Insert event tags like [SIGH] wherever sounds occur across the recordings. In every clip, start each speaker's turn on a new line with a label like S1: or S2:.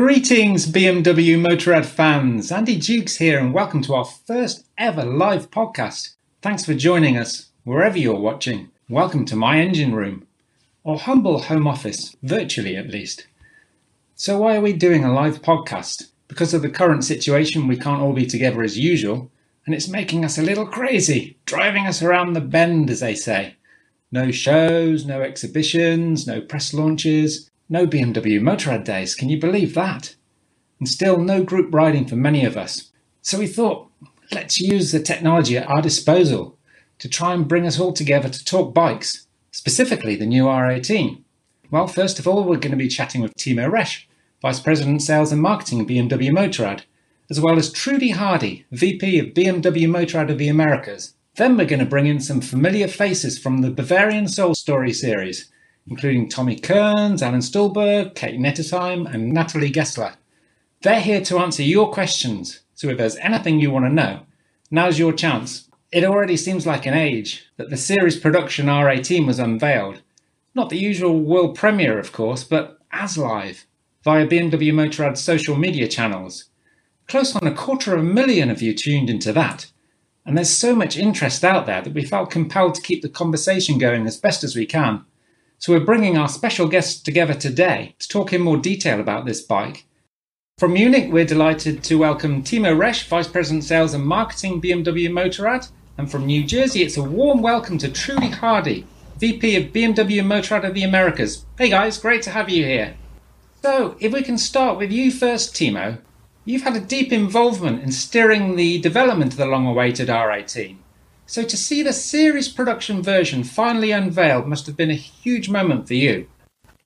S1: Greetings, BMW Motorrad fans. Andy Jukes here, and welcome to our first ever live podcast. Thanks for joining us, wherever you're watching. Welcome to my engine room, or humble home office, virtually at least. So, why are we doing a live podcast? Because of the current situation, we can't all be together as usual, and it's making us a little crazy, driving us around the bend, as they say. No shows, no exhibitions, no press launches, no BMW Motorrad days, can you believe that? And still no group riding for many of us. So we thought, let's use the technology at our disposal to try and bring us all together to talk bikes, specifically the new R18. Well, first of all, we're going to be chatting with Timo Resch, Vice President Sales and Marketing BMW Motorrad, as well as Trudy Hardy, VP of BMW Motorrad of the Americas. Then we're going to bring in some familiar faces from the Bavarian Soul Story series including Tommy Kearns, Alan Stulberg, Kate Nettesheim, and Natalie Gessler. They're here to answer your questions, so if there's anything you want to know, now's your chance. It already seems like an age that the series production R18 was unveiled. Not the usual world premiere, of course, but as live, via BMW Motorrad's social media channels. Close on a quarter of a million of you tuned into that. And there's so much interest out there that we felt compelled to keep the conversation going as best as we can. So we're bringing our special guests together today to talk in more detail about this bike. From Munich, we're delighted to welcome Timo Resch, Vice President Sales and Marketing BMW Motorrad. And from New Jersey, it's a warm welcome to Trudy Hardy, VP of BMW Motorrad of the Americas. Hey guys, great to have you here. So, if we can start with you first, Timo. You've had a deep involvement in steering the development of the long awaited R18. So to see the series production version finally unveiled must have been a huge moment for you.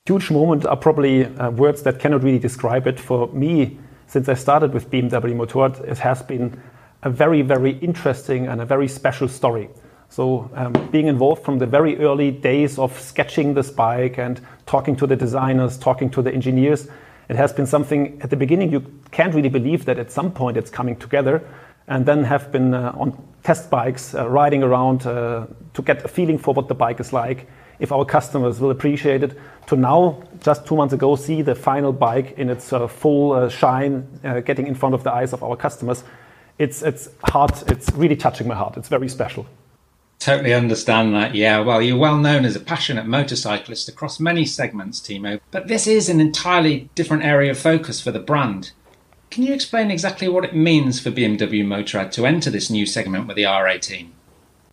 S2: Huge moment are probably uh, words that cannot really describe it. For me, since I started with BMW Motorrad, it has been a very, very interesting and a very special story. So, um, being involved from the very early days of sketching this bike and talking to the designers, talking to the engineers, it has been something at the beginning you can't really believe that at some point it's coming together and then have been uh, on test bikes uh, riding around uh, to get a feeling for what the bike is like, if our customers will appreciate it, to now, just two months ago, see the final bike in its uh, full uh, shine, uh, getting in front of the eyes of our customers. It's, it's heart, it's really touching my heart. It's very special.
S1: Totally understand that. Yeah, well, you're well known as a passionate motorcyclist across many segments, Timo, but this is an entirely different area of focus for the brand. Can you explain exactly what it means for BMW Motorrad to enter this new segment with the R18?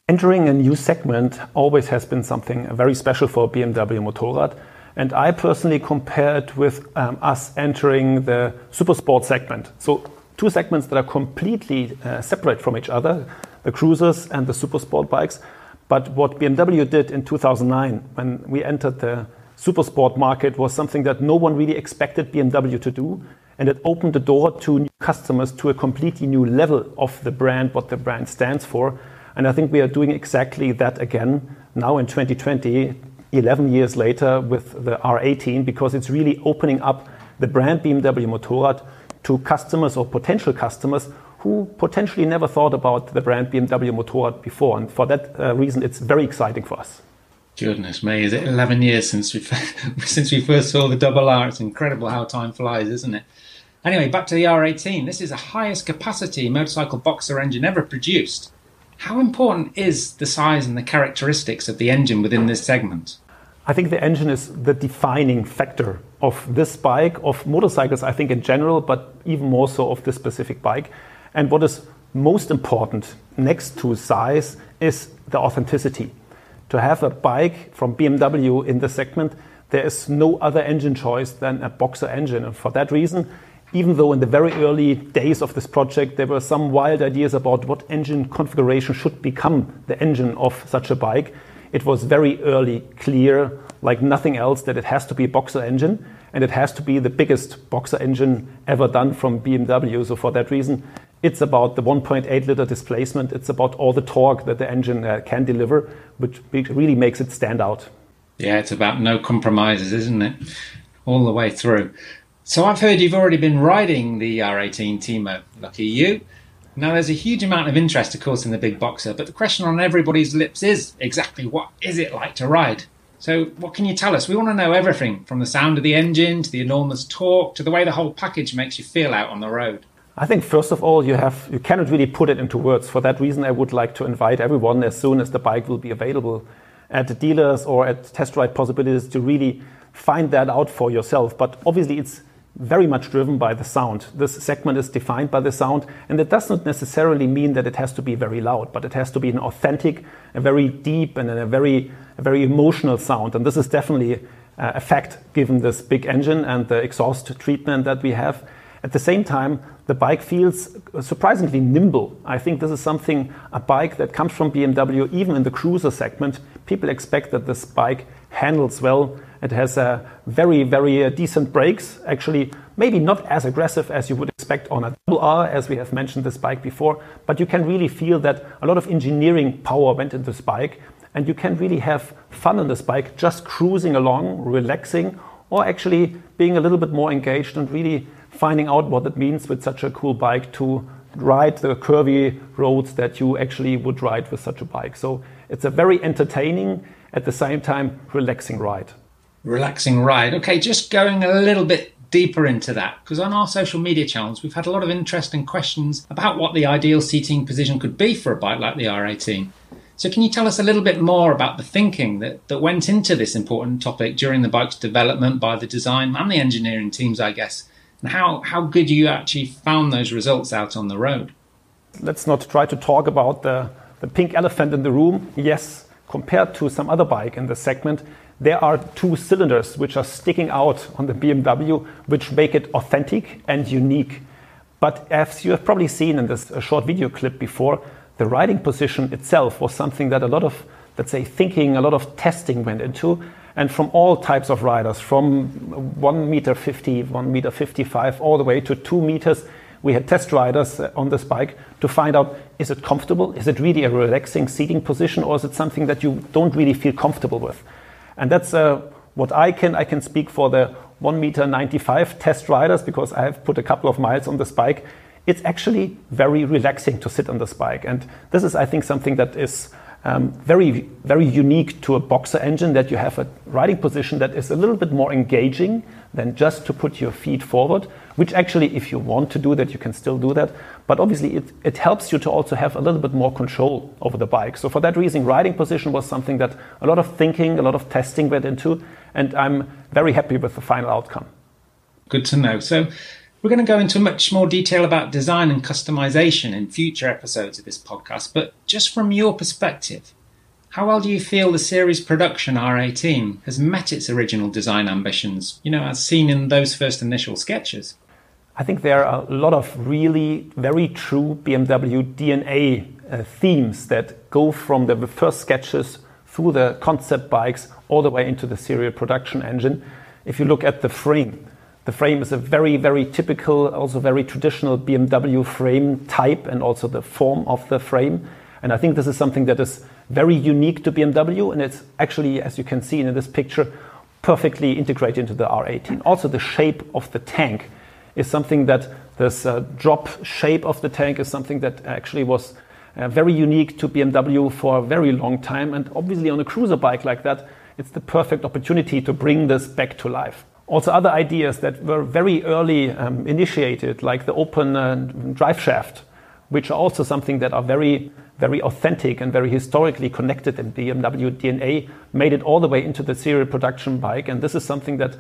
S2: Entering a new segment always has been something very special for BMW Motorrad. And I personally compare it with um, us entering the supersport segment. So, two segments that are completely uh, separate from each other the cruisers and the supersport bikes. But what BMW did in 2009 when we entered the supersport market was something that no one really expected BMW to do and it opened the door to new customers to a completely new level of the brand, what the brand stands for. And I think we are doing exactly that again now in 2020, 11 years later with the R18, because it's really opening up the brand BMW Motorrad to customers or potential customers who potentially never thought about the brand BMW Motorrad before. And for that uh, reason, it's very exciting for us.
S1: Goodness me, is it 11 years since we [LAUGHS] since we first saw the double R? It's incredible how time flies, isn't it? Anyway, back to the R18. This is the highest capacity motorcycle boxer engine ever produced. How important is the size and the characteristics of the engine within this segment?
S2: I think the engine is the defining factor of this bike, of motorcycles, I think in general, but even more so of this specific bike. And what is most important next to size is the authenticity. To have a bike from BMW in this segment, there is no other engine choice than a boxer engine. And for that reason, even though in the very early days of this project there were some wild ideas about what engine configuration should become the engine of such a bike, it was very early clear, like nothing else, that it has to be a boxer engine and it has to be the biggest boxer engine ever done from BMW. So, for that reason, it's about the 1.8 liter displacement, it's about all the torque that the engine uh, can deliver, which really makes it stand out.
S1: Yeah, it's about no compromises, isn't it? All the way through. So I've heard you've already been riding the R18 Timo. Lucky you. Now there's a huge amount of interest, of course, in the big boxer, but the question on everybody's lips is exactly what is it like to ride? So, what can you tell us? We want to know everything from the sound of the engine to the enormous torque to the way the whole package makes you feel out on the road.
S2: I think first of all, you have you cannot really put it into words. For that reason, I would like to invite everyone as soon as the bike will be available at the dealers or at test ride possibilities to really find that out for yourself. But obviously, it's very much driven by the sound. This segment is defined by the sound, and it does not necessarily mean that it has to be very loud, but it has to be an authentic, a very deep, and a very, a very emotional sound. And this is definitely uh, a fact given this big engine and the exhaust treatment that we have. At the same time, the bike feels surprisingly nimble. I think this is something, a bike that comes from BMW, even in the cruiser segment. People expect that this bike handles well it has a very, very uh, decent brakes. Actually, maybe not as aggressive as you would expect on a double R, as we have mentioned this bike before, but you can really feel that a lot of engineering power went into this bike, and you can really have fun on this bike, just cruising along, relaxing, or actually being a little bit more engaged and really finding out what it means with such a cool bike to ride the curvy roads that you actually would ride with such a bike. So it's a very entertaining, at the same time, relaxing ride
S1: relaxing ride. Okay, just going a little bit deeper into that because on our social media channels we've had a lot of interesting questions about what the ideal seating position could be for a bike like the R18. So can you tell us a little bit more about the thinking that, that went into this important topic during the bike's development by the design and the engineering teams, I guess, how, how good you actually found those results out on the road?
S2: Let's not try to talk about the, the pink elephant in the room. Yes, compared to some other bike in the segment, there are two cylinders which are sticking out on the BMW, which make it authentic and unique. But as you have probably seen in this short video clip before, the riding position itself was something that a lot of, let's say, thinking, a lot of testing went into. And from all types of riders, from 1 meter 50, 1 meter 55, all the way to 2 meters, we had test riders uh, on this bike to find out is it comfortable? Is it really a relaxing seating position, or is it something that you don't really feel comfortable with? And that's uh, what I can. I can speak for the 1 meter 95 test riders because I have put a couple of miles on this bike. It's actually very relaxing to sit on this bike. And this is, I think, something that is um, very, very unique to a boxer engine that you have a riding position that is a little bit more engaging than just to put your feet forward, which actually, if you want to do that, you can still do that. But obviously, it, it helps you to also have a little bit more control over the bike. So, for that reason, riding position was something that a lot of thinking, a lot of testing went into, and I'm very happy with the final outcome.
S1: Good to know. So, we're going to go into much more detail about design and customization in future episodes of this podcast, but just from your perspective, how well do you feel the series production R18 has met its original design ambitions, you know, as seen in those first initial sketches?
S2: I think there are a lot of really very true BMW DNA uh, themes that go from the first sketches through the concept bikes all the way into the serial production engine. If you look at the frame, the frame is a very, very typical, also very traditional BMW frame type and also the form of the frame. And I think this is something that is very unique to BMW and it's actually, as you can see in this picture, perfectly integrated into the R18. Also, the shape of the tank is something that this uh, drop shape of the tank is something that actually was uh, very unique to BMW for a very long time. And obviously, on a cruiser bike like that, it's the perfect opportunity to bring this back to life. Also, other ideas that were very early um, initiated, like the open uh, drive shaft, which are also something that are very, very authentic and very historically connected in BMW DNA, made it all the way into the serial production bike. And this is something that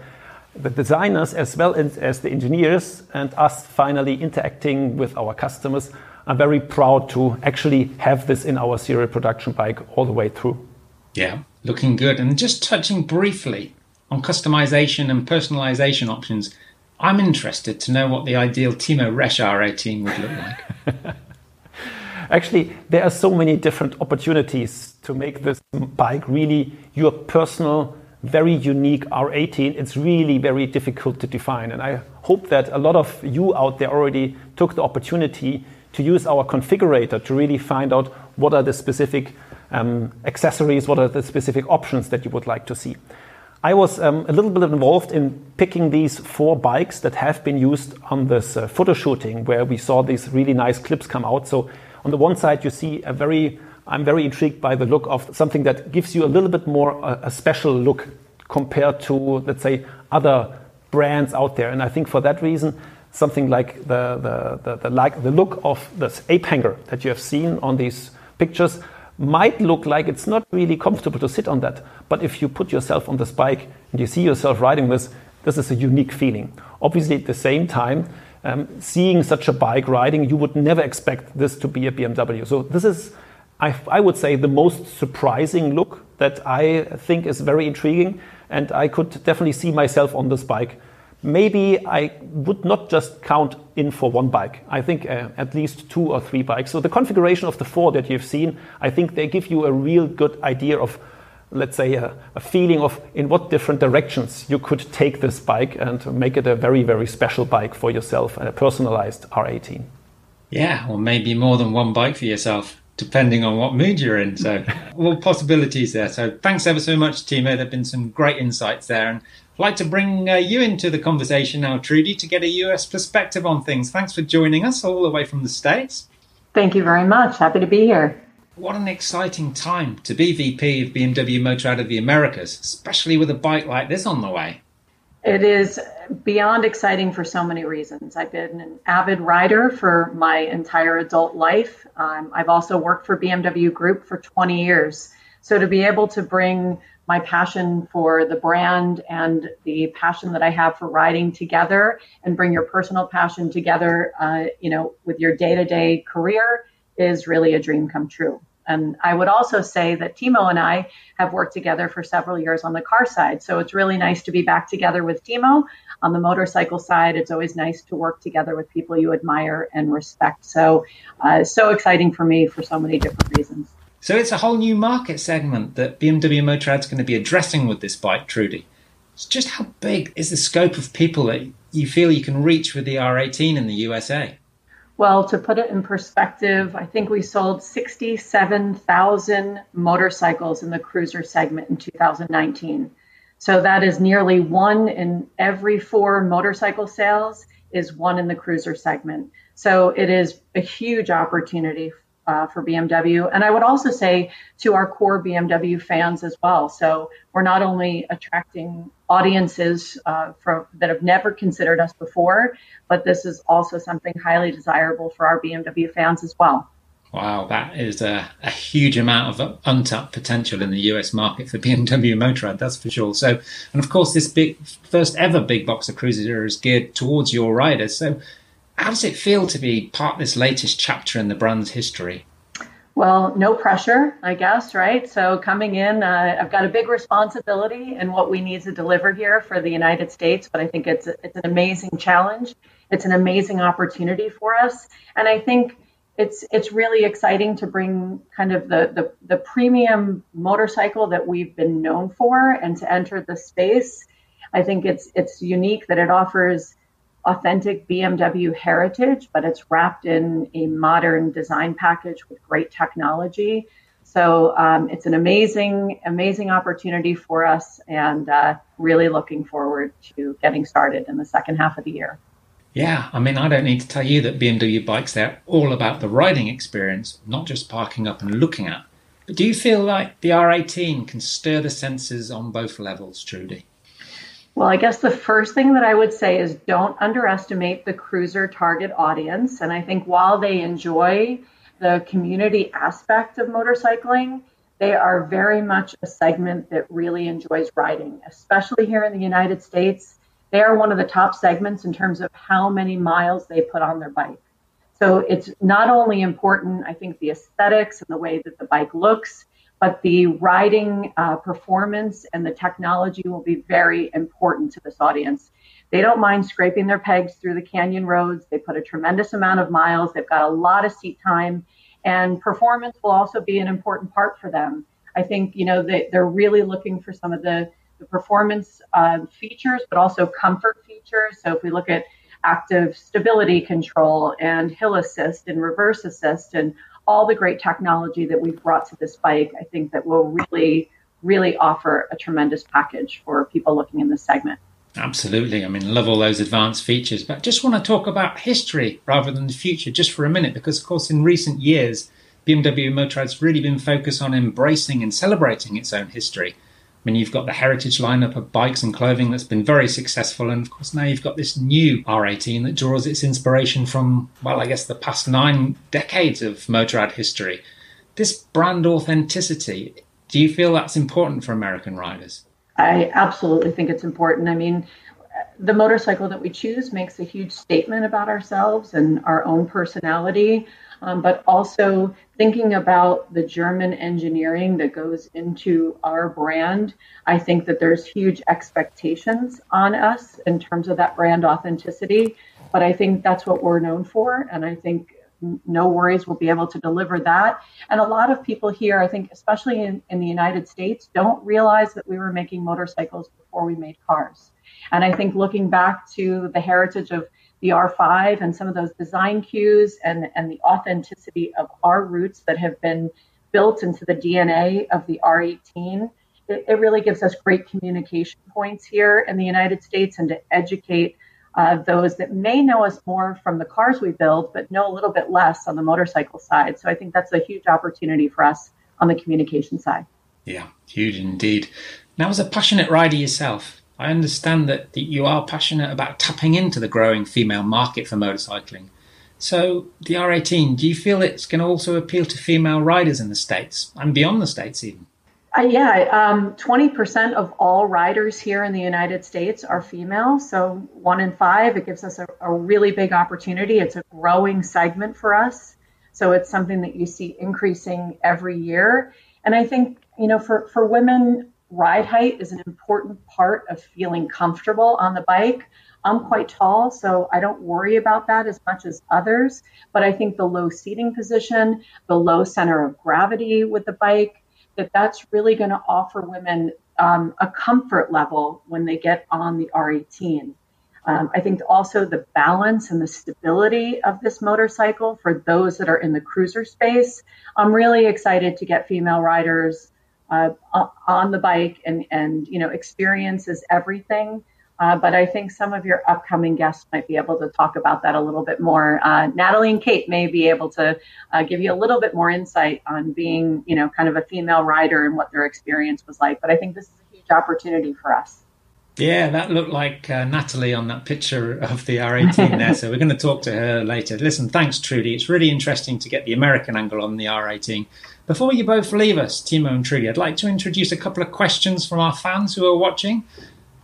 S2: the designers, as well as, as the engineers, and us finally interacting with our customers, are very proud to actually have this in our serial production bike all the way through.
S1: Yeah, looking good. And just touching briefly on customization and personalization options, I'm interested to know what the ideal Timo Resch R18 would look like. [LAUGHS]
S2: Actually, there are so many different opportunities to make this bike really your personal, very unique R18. It's really very difficult to define. And I hope that a lot of you out there already took the opportunity to use our configurator to really find out what are the specific um, accessories, what are the specific options that you would like to see. I was um, a little bit involved in picking these four bikes that have been used on this uh, photo shooting where we saw these really nice clips come out. So on the one side, you see a very I'm very intrigued by the look of something that gives you a little bit more uh, a special look compared to, let's say, other brands out there. And I think for that reason, something like the, the, the, the, like the look of this ape hanger that you have seen on these pictures might look like it's not really comfortable to sit on that. But if you put yourself on this bike and you see yourself riding this, this is a unique feeling. Obviously, at the same time, um, seeing such a bike riding, you would never expect this to be a BMW. So this is, I, I would say, the most surprising look that I think is very intriguing. And I could definitely see myself on this bike maybe I would not just count in for one bike. I think uh, at least two or three bikes. So the configuration of the four that you've seen, I think they give you a real good idea of, let's say, a, a feeling of in what different directions you could take this bike and make it a very, very special bike for yourself, and a personalized R18.
S1: Yeah, or maybe more than one bike for yourself depending on what mood you're in. So, [LAUGHS] all possibilities there. So, thanks ever so much, Timo. There have been some great insights there. And I'd like to bring uh, you into the conversation now, Trudy, to get a US perspective on things. Thanks for joining us all the way from the States.
S3: Thank you very much. Happy to be here.
S1: What an exciting time to be VP of BMW Motorrad of the Americas, especially with a bike like this on the way.
S3: It is beyond exciting for so many reasons. I've been an avid rider for my entire adult life. Um, I've also worked for BMW Group for 20 years. So to be able to bring my passion for the brand and the passion that I have for riding together and bring your personal passion together, uh, you know, with your day-to-day career is really a dream come true. And I would also say that Timo and I have worked together for several years on the car side. So it's really nice to be back together with Timo. On the motorcycle side, it's always nice to work together with people you admire and respect. So, uh, so exciting for me for so many different reasons.
S1: So it's a whole new market segment that BMW Motorrad's going to be addressing with this bike, Trudy. It's just how big is the scope of people that you feel you can reach with the R18 in the USA?
S3: Well, to put it in perspective, I think we sold 67,000 motorcycles in the cruiser segment in 2019. So that is nearly one in every four motorcycle sales is one in the cruiser segment. So it is a huge opportunity uh, for BMW. And I would also say to our core BMW fans as well. So we're not only attracting audiences uh, from, that have never considered us before, but this is also something highly desirable for our BMW fans as well.
S1: Wow, that is a, a, huge amount of untapped potential in the US market for BMW Motorrad, that's for sure. So, and of course, this big first ever big boxer cruiser is geared towards your riders. So, how does it feel to be part of this latest chapter in the brand's history?
S3: Well, no pressure, I guess, right? So coming in, uh, I've got a big responsibility in what we need to deliver here for the United States, but I think it's it's an amazing challenge. It's an amazing opportunity for us, and I think it's it's really exciting to bring kind of the the, the premium motorcycle that we've been known for and to enter the space. I think it's it's unique that it offers authentic BMW heritage, but it's wrapped in a modern design package with great technology. So um, it's an amazing, amazing opportunity for us, and uh, really looking forward to getting started in the second half of the year.
S1: Yeah, I mean, I don't need to tell you that BMW bikes, they're all about the riding experience, not just parking up and looking at. But do you feel like the R18 can stir the senses on both levels, Trudy?
S3: Well, I guess the first thing that I would say is don't underestimate the cruiser target audience. And I think while they enjoy the community aspect of motorcycling, they are very much a segment that really enjoys riding, especially here in the United States. They are one of the top segments in terms of how many miles they put on their bike. So it's not only important, I think, the aesthetics and the way that the bike looks, but the riding uh, performance and the technology will be very important to this audience. They don't mind scraping their pegs through the canyon roads. They put a tremendous amount of miles. They've got a lot of seat time, and performance will also be an important part for them. I think you know they, they're really looking for some of the, the performance uh, features, but also comfort features. So if we look at active stability control and hill assist and reverse assist and all the great technology that we've brought to this bike, I think that will really, really offer a tremendous package for people looking in this segment.
S1: Absolutely. I mean, love all those advanced features, but just want to talk about history rather than the future just for a minute, because of course, in recent years, BMW Motorrad's really been focused on embracing and celebrating its own history. I mean, you've got the heritage lineup of bikes and clothing that's been very successful. And of course, now you've got this new R18 that draws its inspiration from, well, I guess the past nine decades of Motorrad history. This brand authenticity, do you feel that's important for American riders?
S3: I absolutely think it's important. I mean, the motorcycle that we choose makes a huge statement about ourselves and our own personality um, but also thinking about the German engineering that goes into our brand. I think that there's huge expectations on us in terms of that brand authenticity, but I think that's what we're known for. And I think no worries we'll be able to deliver that and a lot of people here i think especially in, in the united states don't realize that we were making motorcycles before we made cars and i think looking back to the heritage of the R5 and some of those design cues and, and the authenticity of our roots that have been built into the DNA of the R18, it, it really gives us great communication points here in the United States and to educate uh, those that may know us more from the cars we build, but know a little bit less on the motorcycle side. So I think that's a huge opportunity for us on the communication side.
S1: Yeah, huge indeed. Now, as a passionate rider yourself, I understand that, you are passionate about tapping into the growing female market for motorcycling. So, the R18, do you feel it's going to also appeal to female riders in the States and beyond the States, even?
S3: Uh, yeah, um, 20% of all riders here in the United States are female. So, one in five, it gives us a, a really big opportunity. It's a growing segment for us. So, it's something that you see increasing every year. And I think, you know, for, for women, ride height is an important part of feeling comfortable on the bike. I'm quite tall, so I don't worry about that as much as others. But I think the low seating position, the low center of gravity with the bike, that that's really going to offer women um, a comfort level when they get on the R18. Um, I think also the balance and the stability of this motorcycle for those that are in the cruiser space. I'm really excited to get female riders uh, on the bike and and you know experience is everything. Uh, but I think some of your upcoming guests might be able to talk about that a little bit more. Uh, Natalie and Kate may be able to uh, give you a little bit more insight on being, you know, kind of a female rider and what their experience was like. But I think this is a huge opportunity for us.
S1: Yeah, that looked like uh, Natalie on that picture of the R18 [LAUGHS] there. so we're going to talk to her later. Listen, thanks, Trudy. It's really interesting to get the American angle on the R18. Before you both leave us, Timo and Trudy, I'd like to introduce a couple of questions from our fans who are watching.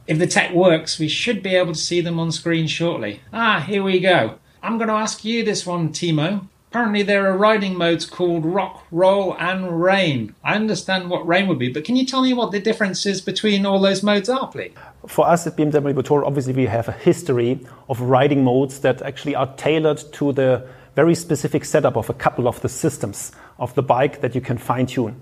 S1: If the tech works, we should be able to see them on screen shortly. Ah, here we go. I'm going to ask you this one, Timo. Apparently, there are riding modes called rock, roll, and rain. I understand what rain would be, but can you tell me what the differences between all those modes are, please?
S2: For us at BMW Motor, obviously, we have a history of riding modes that actually are tailored to the very specific setup of a couple of the systems of the bike that you can fine tune.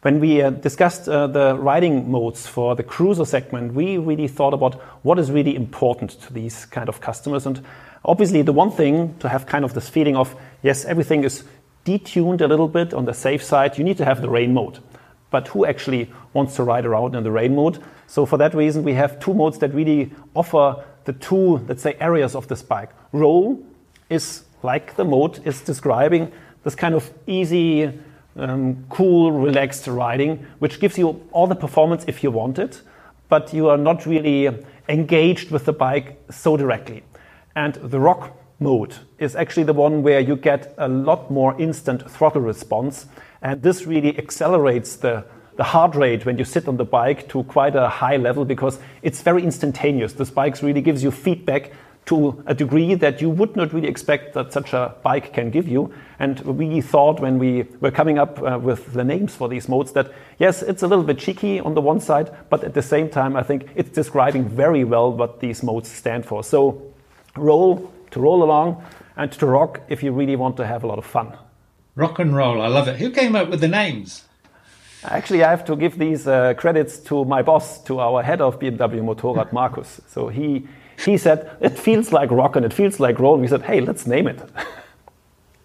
S2: When we uh, discussed uh, the riding modes for the cruiser segment, we really thought about what is really important to these kind of customers. And obviously, the one thing to have kind of this feeling of, yes, everything is detuned a little bit on the safe side, you need to have the rain mode. But who actually wants to ride around in the rain mode? So, for that reason, we have two modes that really offer the two, let's say, areas of this bike. Roll is like the mode is describing this kind of easy, um, cool, relaxed riding, which gives you all the performance if you want it, but you are not really engaged with the bike so directly. And the rock mode is actually the one where you get a lot more instant throttle response, and this really accelerates the the heart rate when you sit on the bike to quite a high level because it's very instantaneous. This bike really gives you feedback to a degree that you would not really expect that such a bike can give you. And we thought when we were coming up uh, with the names for these modes that yes, it's a little bit cheeky on the one side, but at the same time, I think it's describing very well what these modes stand for. So, roll to roll along, and to rock if you really want to have a lot of fun.
S1: Rock and roll, I love it. Who came up with the names?
S2: Actually, I have to give these uh, credits to my boss, to our head of BMW Motorrad, Markus. So he he said, it feels like rock and it feels like roll. And we said, hey, let's name it.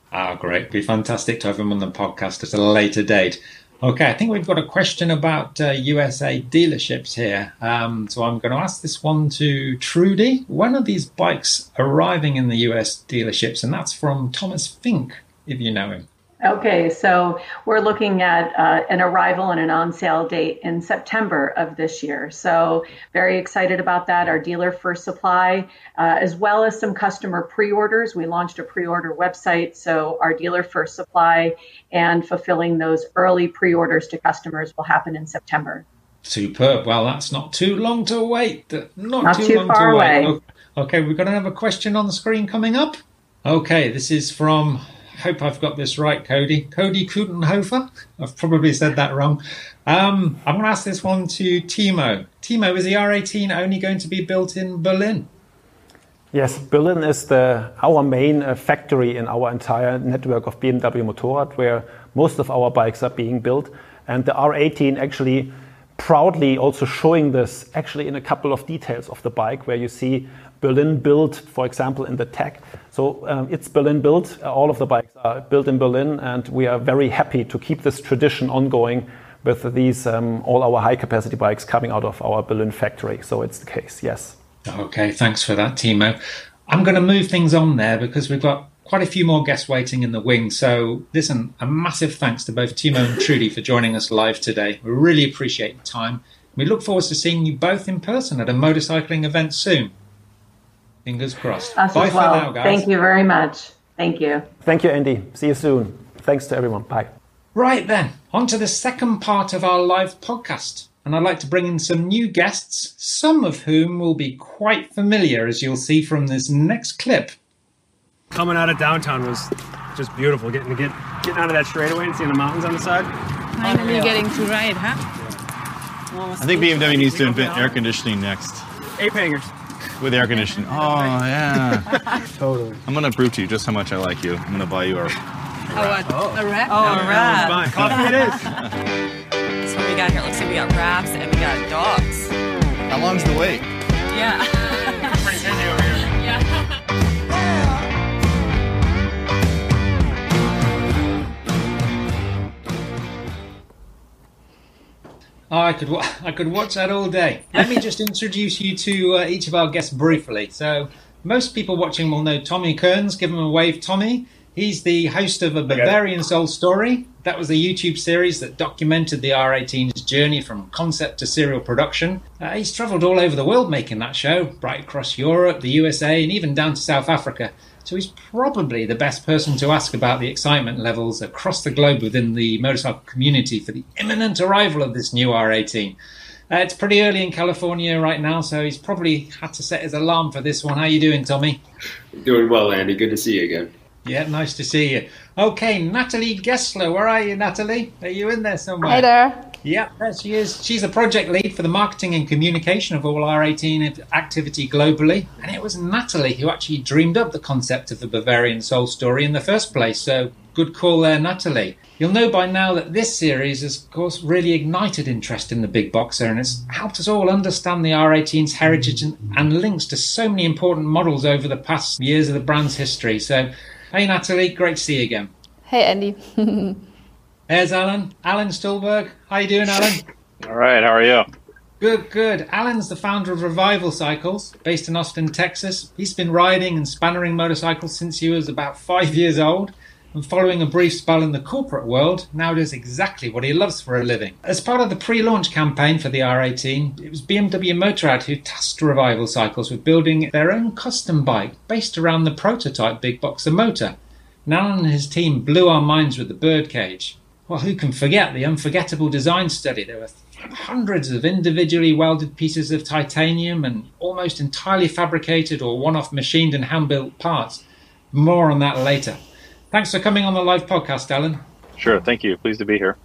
S1: Ah, oh, great. It'd be fantastic to have him on the podcast at a later date. Okay, I think we've got a question about uh, USA dealerships here. Um, so I'm going to ask this one to Trudy. When are these bikes arriving in the US dealerships? And that's from Thomas Fink, if you know him.
S3: Okay, so we're looking at uh, an arrival and an on sale date in September of this year. So, very excited about that. Our dealer first supply, uh, as well as some customer pre orders. We launched a pre order website. So, our dealer first supply and fulfilling those early pre orders to customers will happen in September.
S1: Superb. Well, that's not too long to wait.
S3: Not, not too, too far away.
S1: Okay, we've got another question on the screen coming up. Okay, this is from hope I've got this right, Cody. Cody Kutenhofer. I've probably said that wrong. Um, I'm going to ask this one to Timo. Timo, is the R18 only going to be built in Berlin?
S2: Yes, Berlin is the, our main uh, factory in our entire network of BMW Motorrad, where most of our bikes are being built. And the R18 actually proudly also showing this actually in a couple of details of the bike, where you see Berlin built, for example, in the tech. So um, it's Berlin built. All of the bikes are built in Berlin, and we are very happy to keep this tradition ongoing with these um, all our high capacity bikes coming out of our Berlin factory. So it's the case, yes.
S1: Okay, thanks for that, Timo. I'm going to move things on there because we've got quite a few more guests waiting in the wing. So, listen, a massive thanks to both Timo and Trudy for joining us live today. We really appreciate your time. We look forward to seeing you both in person at a motorcycling event soon. Fingers crossed.
S3: Us Bye well. Now, guys. Thank you very much. Thank you.
S2: Thank you, Andy. See you soon. Thanks to everyone. Bye.
S1: Right then, on to the second part of our live podcast. And I'd like to bring in some new guests, some of whom will be quite familiar, as you'll see from this next clip.
S4: Coming out of downtown was just beautiful. Getting to get getting out of that straightaway and seeing the mountains on the side.
S5: Finally getting to ride, huh?
S6: I think BMW needs to invent air conditioning next.
S4: Ape hangers
S6: with air conditioning. Oh yeah. [LAUGHS]
S4: totally.
S6: I'm gonna prove to you just how much I like you. I'm gonna buy you a.
S5: A? Oh. A wrap?
S4: Oh, a wrap. Coffee it is.
S5: That's what we got here. Looks like we got wraps and we got dogs.
S6: How long's the wait?
S5: Yeah. [LAUGHS]
S1: I could [LAUGHS] I could watch that all day. Let me just introduce you to uh, each of our guests briefly. So, most people watching will know Tommy Kearns. Give him a wave, Tommy. He's the host of a Bavarian Soul Story. That was a YouTube series that documented the R18's journey from concept to serial production. Uh, he's travelled all over the world making that show, right across Europe, the USA, and even down to South Africa. So he's probably the best person to ask about the excitement levels across the globe within the motorcycle community for the imminent arrival of this new R18. Uh, it's pretty early in California right now, so he's probably had to set his alarm for this one. How are you doing, Tommy?
S7: Doing well, Andy. Good to see you again.
S1: Yeah, nice to see you. Okay, Natalie Gessler, where are you, Natalie? Are you in there somewhere?
S8: Hi there.
S1: Yeah, she is. She's the project lead for the marketing and communication of all R18 activity globally. And it was Natalie who actually dreamed up the concept of the Bavarian Soul Story in the first place. So good call there, Natalie. You'll know by now that this series has, of course, really ignited interest in the big boxer and has helped us all understand the R18's heritage and, and links to so many important models over the past years of the brand's history. So, hey, Natalie, great to see you again.
S8: Hey, Andy. [LAUGHS]
S1: There's Alan. Alan Stulberg. How you doing, Alan?
S9: All right. How are you?
S1: Good, good. Alan's the founder of Revival Cycles, based in Austin, Texas. He's been riding and spannering motorcycles since he was about five years old. And following a brief spell in the corporate world, now does exactly what he loves for a living. As part of the pre launch campaign for the R18, it was BMW Motorrad who tasked Revival Cycles with building their own custom bike based around the prototype Big Boxer motor. And Alan and his team blew our minds with the birdcage. Well, who can forget the unforgettable design study? There were hundreds of individually welded pieces of titanium and almost entirely fabricated or one off machined and hand built parts. More on that later. Thanks for coming on the live podcast, Alan.
S9: Sure, thank you. Pleased to be here.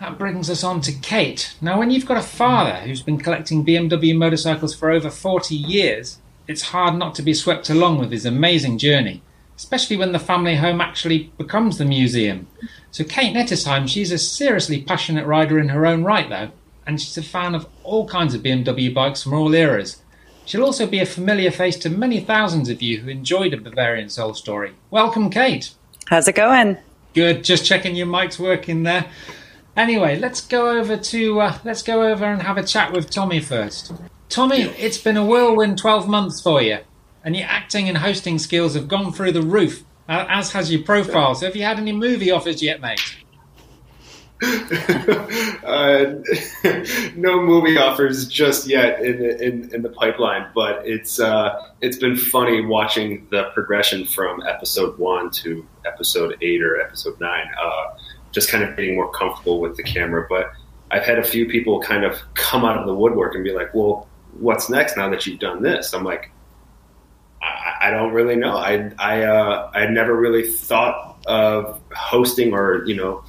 S1: That brings us on to Kate. Now, when you've got a father who's been collecting BMW motorcycles for over 40 years, it's hard not to be swept along with his amazing journey, especially when the family home actually becomes the museum. So Kate Nettesheim, she's a seriously passionate rider in her own right, though, and she's a fan of all kinds of BMW bikes from all eras. She'll also be a familiar face to many thousands of you who enjoyed a Bavarian Soul Story. Welcome, Kate.
S10: How's it going?
S1: Good. Just checking your mic's working there. Anyway, let's go over to uh, let's go over and have a chat with Tommy first. Tommy, it's been a whirlwind 12 months for you, and your acting and hosting skills have gone through the roof. uh, as has your profile. So have you had any movie offers yet, mate? [LAUGHS]
S7: uh, [LAUGHS] no movie offers just yet in the, in, in the pipeline, but it's uh, it's been funny watching the progression from episode one to episode eight or episode nine. Uh, just kind of getting more comfortable with the camera, but I've had a few people kind of come out of the woodwork and be like, "Well, what's next now that you've done this?" I'm like, I, don't really know. I I uh, I never really thought of hosting or you know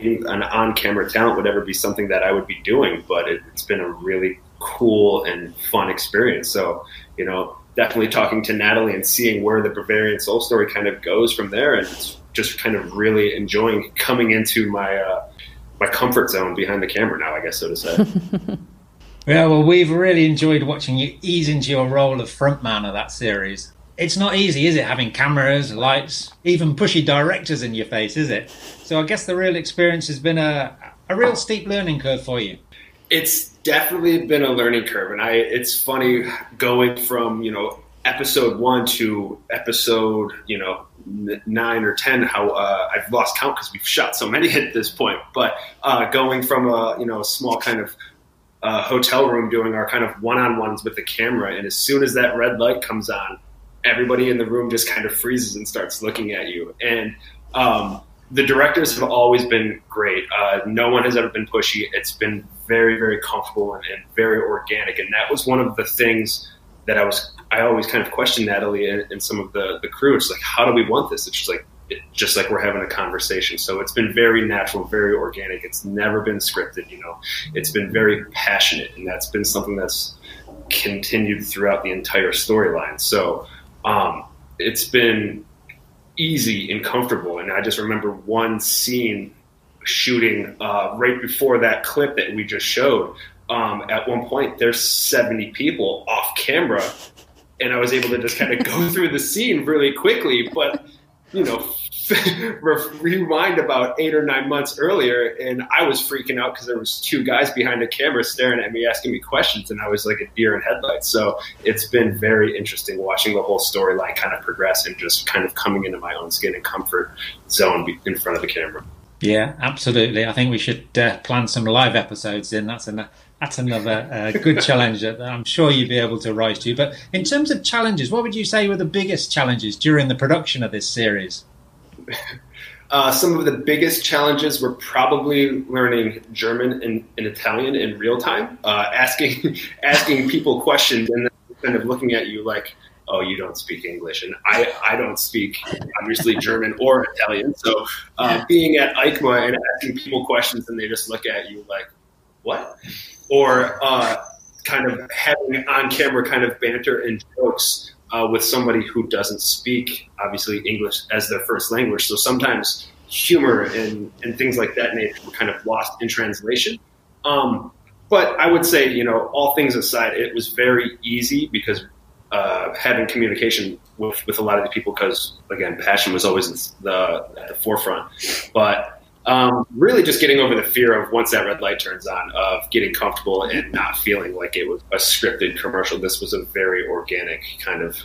S7: an on-camera talent would ever be something that I would be doing, but it, it's been a really cool and fun experience. So, you know, definitely talking to Natalie and seeing where the Bavarian Soul story kind of goes from there, and just kind of really enjoying coming into my uh, my comfort zone behind the camera now, I guess so to say. [LAUGHS]
S1: yeah, well, we've really enjoyed watching you ease into your role of frontman of that series it's not easy, is it? Having cameras, lights, even pushy directors in your face, is it? So I guess the real experience has been a, a real steep learning curve for you.
S7: It's definitely been a learning curve, and I. It's funny going from you know episode one to episode you know nine or ten. How uh, I've lost count because we've shot so many [LAUGHS] at this point. But uh, going from a you know small kind of uh, hotel room doing our kind of one-on-ones with the camera, and as soon as that red light comes on, everybody in the room just kind of freezes and starts looking at you. And um, the directors have always been great. Uh, no one has ever been pushy. It's been very, very comfortable and, and, very organic. And that was one of the things that I was. I always kind of questioned Natalie and, and some of the the crew. It's like, how do we want this? It's just like just like we're having a conversation. So it's been very natural, very organic. It's never been scripted. You know, it's been very passionate, and that's been something that's continued throughout the entire storyline. So um, it's been easy and comfortable. And I just remember one scene shooting uh, right before that clip that we just showed. Um, at one point, there's 70 people off camera, and I was able to just kind of go [LAUGHS] through the scene really quickly. But you know, [LAUGHS] rewind about eight or nine months earlier, and I was freaking out because there was two guys behind a camera staring at me, asking me questions, and I was like a deer in headlights. So it's been very interesting watching the whole storyline kind of progress and just kind of coming into my own skin and comfort zone in front of the camera.
S1: Yeah, absolutely. I think we should uh, plan some live episodes in. That's an, that's another uh, good challenge that I'm sure you'd be able to rise to. But in terms of challenges, what would you say were the biggest challenges during the production of this series? [LAUGHS]
S7: Uh, some of the biggest challenges were probably learning German and, and Italian in real time, uh, asking [LAUGHS] asking people questions and then kind of looking at you like, "Oh, you don't speak English," and I I don't speak obviously German or Italian. So uh, being at EICMA and asking people questions and they just look at you like, "What?" Or uh, kind of having on camera kind of banter and jokes uh, with somebody who doesn't speak, obviously, English as their first language. So sometimes humor and, and things like that were kind of lost in translation. Um, but I would say, you know, all things aside, it was very easy because uh, having communication with, with a lot of the people, because again, passion was always the, at the forefront. But um, really, just getting over the fear of once that red light turns on, of getting comfortable and not feeling like it was a scripted commercial. This was a very organic kind of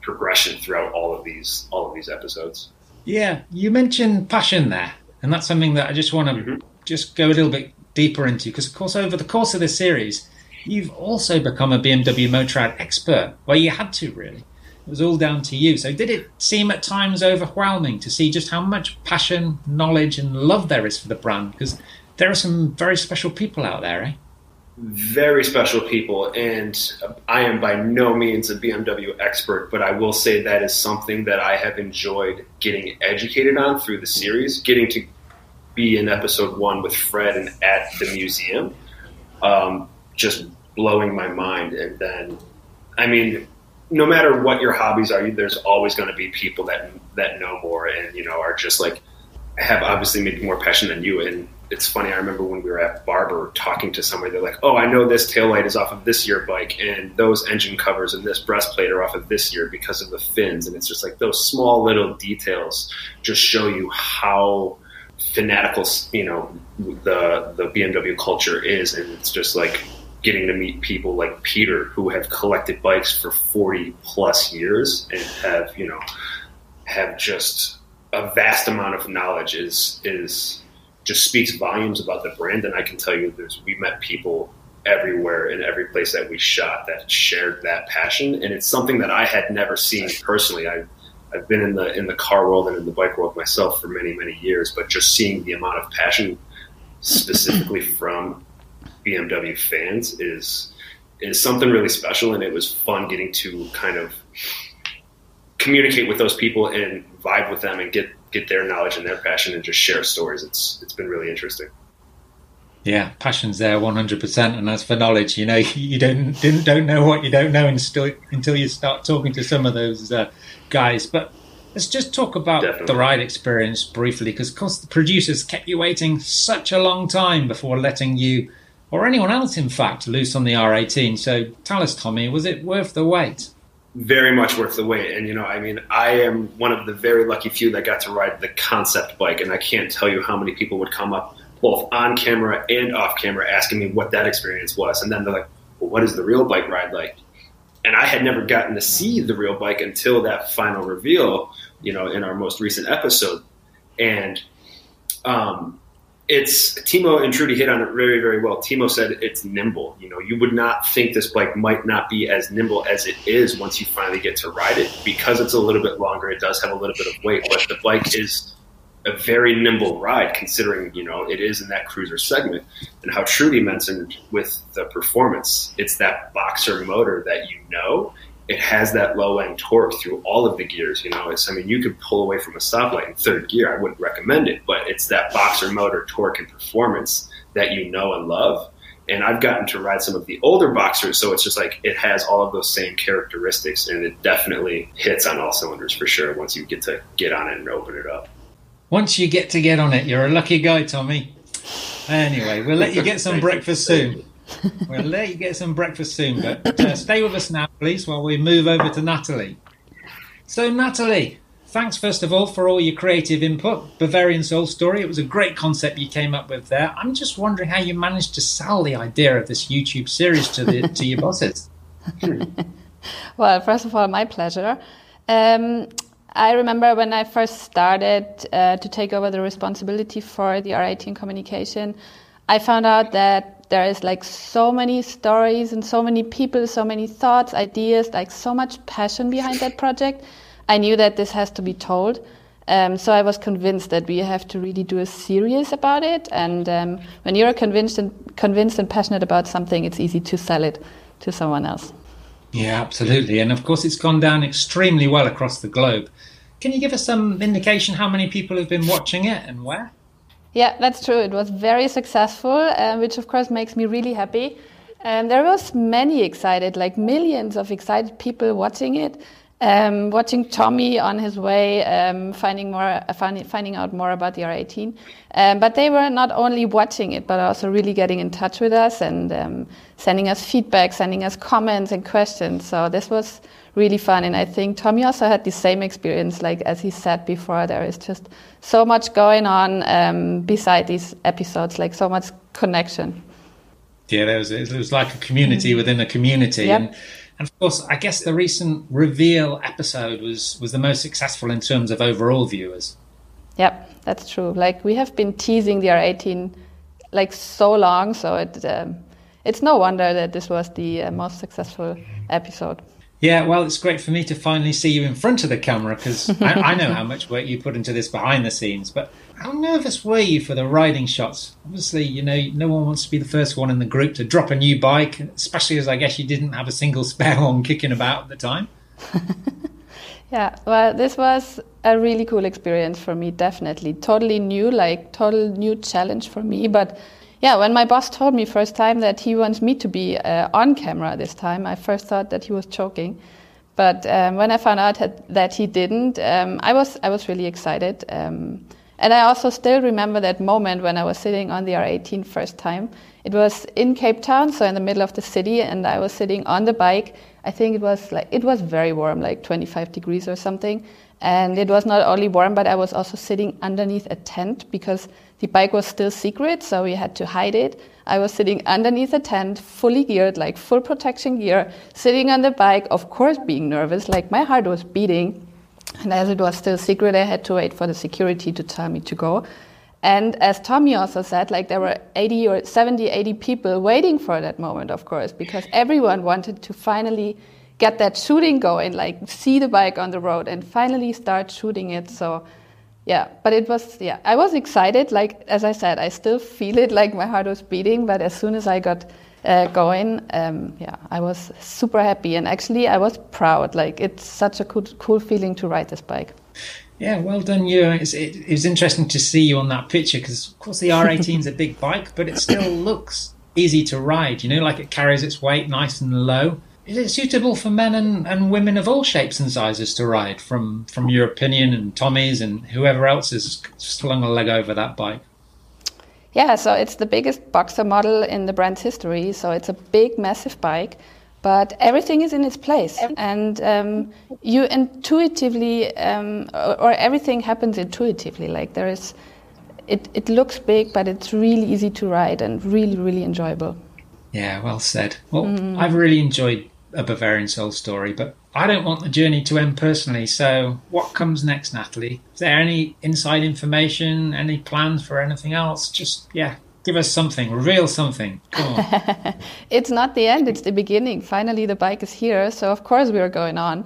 S7: progression throughout all of these all of these episodes.
S1: Yeah, you mentioned passion there, and that's something that I just want to mm-hmm. just go a little bit deeper into because, of course, over the course of this series, you've also become a BMW Motorrad expert, where you had to really. It was all down to you. So, did it seem at times overwhelming to see just how much passion, knowledge, and love there is for the brand? Because there are some very special people out there, eh?
S7: Very special people, and I am by no means a BMW expert, but I will say that is something that I have enjoyed getting educated on through the series. Getting to be in episode one with Fred and at the museum, um, just blowing my mind. And then, I mean, no matter what your hobbies are, there's always going to be people that that know more and you know are just like have obviously maybe more passion than you. And it's funny. I remember when we were at Barber talking to somebody. They're like, "Oh, I know this tail light is off of this year bike, and those engine covers and this breastplate are off of this year because of the fins." And it's just like those small little details just show you how fanatical you know the the BMW culture is, and it's just like getting to meet people like Peter who have collected bikes for 40 plus years and have, you know, have just a vast amount of knowledge is is just speaks volumes about the brand. And I can tell you, there's we met people everywhere in every place that we shot that shared that passion, and it's something that I had never seen personally. I I've been in the in the car world and in the bike world myself for many many years, but just seeing the amount of passion specifically from BMW fans is is something really special, and it was fun getting to kind of communicate with those people and vibe with them and get get their knowledge and their passion and just share stories. It's it's been really interesting.
S1: Yeah, passion's there, one hundred percent. And as for knowledge, you know, [LAUGHS] you don't didn't don't know what you don't know until until you start talking to some of those uh, guys. But let's just talk about
S7: Definitely.
S1: the ride experience briefly, because of course the producers kept you waiting such a long time before letting you, or anyone else, in fact, loose on the R18. So tell us, Tommy, was it worth the wait?
S7: very much worth the wait. And you know, I mean, I am one of the very lucky few that got to ride the concept bike, and I can't tell you how many people would come up both on camera and off camera asking me what that experience was, and then they're like, "Well, what is the real bike ride like?" And I had never gotten to see the real bike until that final reveal, you know, in our most recent episode, and um, it's Timo and Trudy hit on it very, very well. Timo said it's nimble. You know, you would not think this bike might not be as nimble as it is once you finally get to ride it because it's a little bit longer. It does have a little bit of weight, but the bike is a very nimble ride considering, you know, it is in that cruiser segment. And how Trudy mentioned with the performance, it's that boxer motor that you know it has that low end torque through all of the gears. You know, it's I mean, you could pull away from a stoplight in third gear. I wouldn't recommend it, but it's that boxer motor torque and performance that you know and love. And I've gotten to ride some of the older boxers, so it's just like it has all of those same characteristics, and it definitely hits on all cylinders for sure once you get to get on it and open it up.
S1: Once you get to get on it, you're a lucky guy, Tommy. Anyway, we'll let you get some [LAUGHS] breakfast soon. We'll let you get some breakfast soon, but uh, stay with us now, please, while we move over to Natalie. So, Natalie, thanks first of all for all your creative input. Bavarian Soul Story, it was a great concept you came up with there. I'm just wondering how you managed to sell the idea of this YouTube series to the to your bosses. [LAUGHS]
S8: Well, first of all, my pleasure. Um, I remember when I first started uh, to take over the responsibility for the R18 communication, I found out that there is like so many stories and so many people, so many thoughts, ideas, like so much passion behind that project. I knew that this has to be told. Um, so I was convinced that we have to really do a series about it. And um, when you're convinced and convinced and passionate about something, it's easy to sell it to someone else.
S1: Yeah, absolutely. And of course, it's gone down extremely well across the globe. Can you give us some indication how many people have been watching it and where?
S8: Yeah, that's true. It was very successful, uh, which of course makes me really happy. Um, there was many excited, like millions of excited people watching it, um, watching Tommy on his way, um, finding more, uh, find, finding out more about the R18. Um, but they were not only watching it, but also really getting in touch with us and um, sending us feedback, sending us comments and questions. So this was really fun. And I think Tommy also had the same experience. Like as he said before, there is just so much going on um, beside these episodes, like so much connection.
S1: Yeah, there was it was like a community within a community,
S8: Yep.
S1: and and of course, I guess the recent reveal episode was was the most successful in terms of overall viewers.
S8: Yep, that's true. Like we have been teasing the R18 like so long, so it um, it's no wonder that this was the uh, most successful episode.
S1: Yeah, well, it's great for me to finally see you in front of the camera because [LAUGHS] I, I know how much work you put into this behind the scenes. But how nervous were you for the riding shots? Obviously, you know, no one wants to be the first one in the group to drop a new bike, especially as I guess you didn't have a single [LAUGHS] spare one kicking about at the time. [LAUGHS]
S8: Yeah, well, this was a really cool experience for me, definitely. Totally new, like total new challenge for me. But yeah, when my boss told me first time that he wants me to be uh, on camera this time, I first thought that he was joking. But um, when I found out that- he didn't, um, I was I was really excited. Um, and I also still remember that moment when I was sitting on the R18 first time. It was in Cape Town, so in the middle of the city, and I was sitting on the bike. I think it was like it was very warm, like 25 degrees or something. And it was not only warm, but I was also sitting underneath a tent because the bike was still secret, so we had to hide it. I was sitting underneath a tent, fully geared, like full protection gear, sitting on the bike, of course being nervous, like my heart was beating. And as it was still secret, I had to wait for the security to tell me to go. And as Tommy also said, like there were 80 or 70, 80 people waiting for that moment, of course, because everyone wanted to finally get that shooting going, like see the bike on the road and finally start shooting it. So, yeah, but it was, yeah, I was excited. Like, as I said, I still feel it like my heart was beating, but as soon as I got uh, going, um, yeah, I was super happy. And actually, I was proud. Like, it's such a cool, cool feeling to ride this bike.
S1: Yeah, well done you. It's, it, it was interesting to see you on that picture because, of course, the R18 is a big bike, but it still looks easy to ride. You know, like it carries its weight nice and low. Is it suitable for men and, and women of all shapes and sizes to ride? From from your opinion and Tommy's and whoever else has slung a leg over that bike.
S8: Yeah, so it's the biggest boxer model in the brand's history. So it's a big, massive bike but everything is in its place and um, you intuitively um, or, or, everything happens intuitively like there is it, it looks big but it's really easy to ride and really really enjoyable
S1: yeah well said well mm. i've really enjoyed a bavarian soul story but i don't want the journey to end personally so what comes next natalie is there any inside information any plans for anything else just yeah Give us something, reveal something. [LAUGHS]
S8: it's not the end, it's the beginning. Finally, the bike is here, so of course we are going on.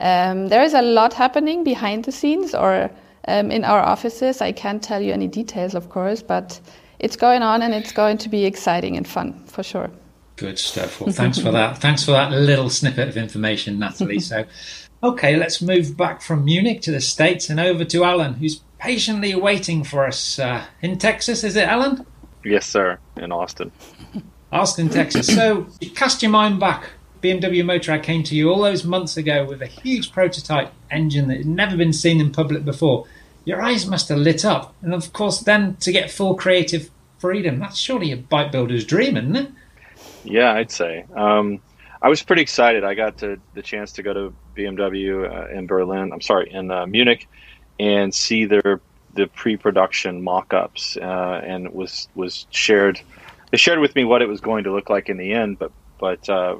S8: Um, there is a lot happening behind the scenes or um, in our offices. I can't tell you any details, of course, but it's going on and it's going to be exciting and fun for sure.
S1: Good stuff. Well, [LAUGHS] thanks for that. Thanks for that little snippet of information, Natalie. So, okay, let's move back from Munich to the States and over to Alan, who's patiently waiting for us uh, in Texas. Is it, Alan?
S9: Yes, sir, in Austin. [LAUGHS]
S1: Austin, Texas. So, cast your mind back. BMW Motorrad came to you all those months ago with a huge prototype engine that had never been seen in public before. Your eyes must have lit up. And of course, then to get full creative freedom, that's surely a bike builder's dream, isn't it?
S9: Yeah, I'd say. Um, I was pretty excited. I got to, the chance to go to BMW uh, in Berlin, I'm sorry, in uh, Munich, and see their the pre-production mock-ups uh, and was was shared. They shared with me what it was going to look like in the end, but but uh,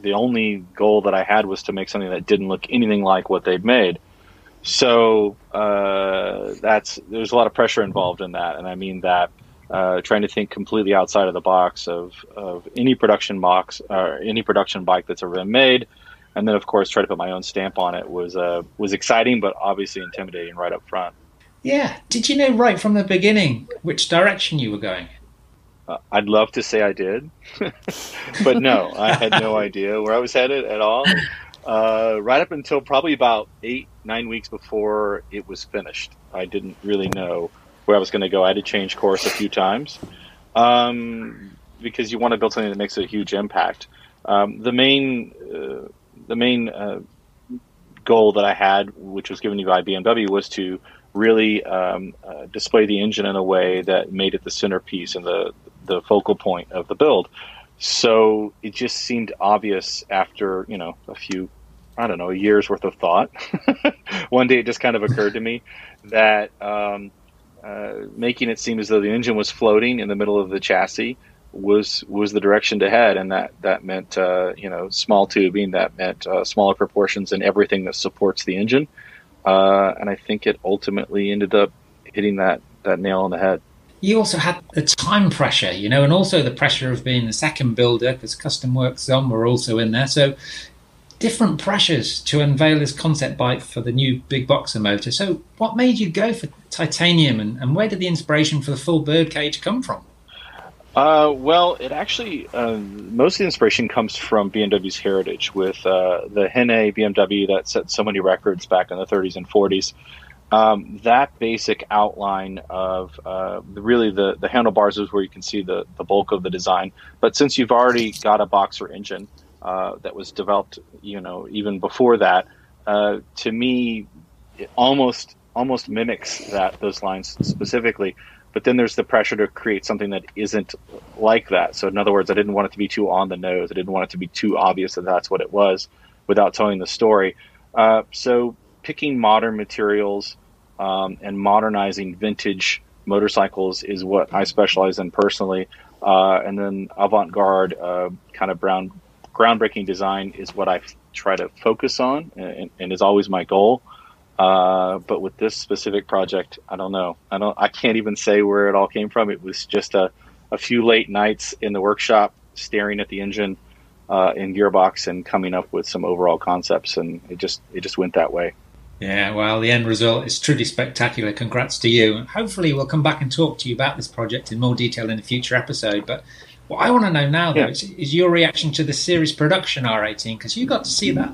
S9: the only goal that I had was to make something that didn't look anything like what they'd made. So uh, that's there's a lot of pressure involved in that, and I mean that uh, trying to think completely outside of the box of, of any production box or any production bike that's ever been made, and then of course try to put my own stamp on it was uh, was exciting, but obviously intimidating right up front.
S1: Yeah. Did you know right from the beginning which direction you were going?
S9: Uh, I'd love to say I did, [LAUGHS] but no, I had no [LAUGHS] idea where I was headed at all. Uh, right up until probably about eight, nine weeks before it was finished, I didn't really know where I was going to go. I had to change course a few times um, because you want to build something that makes a huge impact. Um, the main, uh, the main uh, goal that I had, which was given to me by BMW, was to really um, uh, display the engine in a way that made it the centerpiece and the the focal point of the build. So it just seemed obvious after you know a few, I don't know, a year's worth of thought. [LAUGHS] One day it just kind of occurred to me that um, uh, making it seem as though the engine was floating in the middle of the chassis was was the direction to head, and that that meant uh, you know small tubing, that meant uh, smaller proportions, and everything that supports the engine uh, and I think it ultimately ended up hitting that that nail on the head.
S1: You also had the time pressure, you know, and also the pressure of being the second builder because Custom Works Zon were also in there. So different pressures to unveil this concept bike for the new big boxer motor. So what made you go for titanium, and, and where did the inspiration for the full birdcage come from?
S9: Uh, well, it actually uh, most of the inspiration comes from BMW's heritage with uh, the Henne BMW that set so many records back in the 30s and 40s. Um, that basic outline of uh, really the, the handlebars is where you can see the, the bulk of the design. But since you've already got a boxer engine uh, that was developed, you know, even before that, uh, to me, it almost almost mimics that those lines specifically but then there's the pressure to create something that isn't like that. So in other words, I didn't want it to be too on the nose. I didn't want it to be too obvious that that's what it was without telling the story. Uh, so picking modern materials um, and modernizing vintage motorcycles is what I specialize in personally. Uh, and then avant-garde uh, kind of brown, groundbreaking design is what I try to focus on and, and is always my goal. Uh, but with this specific project, I don't know. I don't. I can't even say where it all came from. It was just a, a few late nights in the workshop, staring at the engine uh, in gearbox and coming up with some overall concepts, and it just it just went that way.
S1: Yeah, well, the end result is truly spectacular. Congrats to you. Hopefully, we'll come back and talk to you about this project in more detail in a future episode. But what I want to know now, though, yeah. is, is, your reaction to the series production R18 because you got to see that,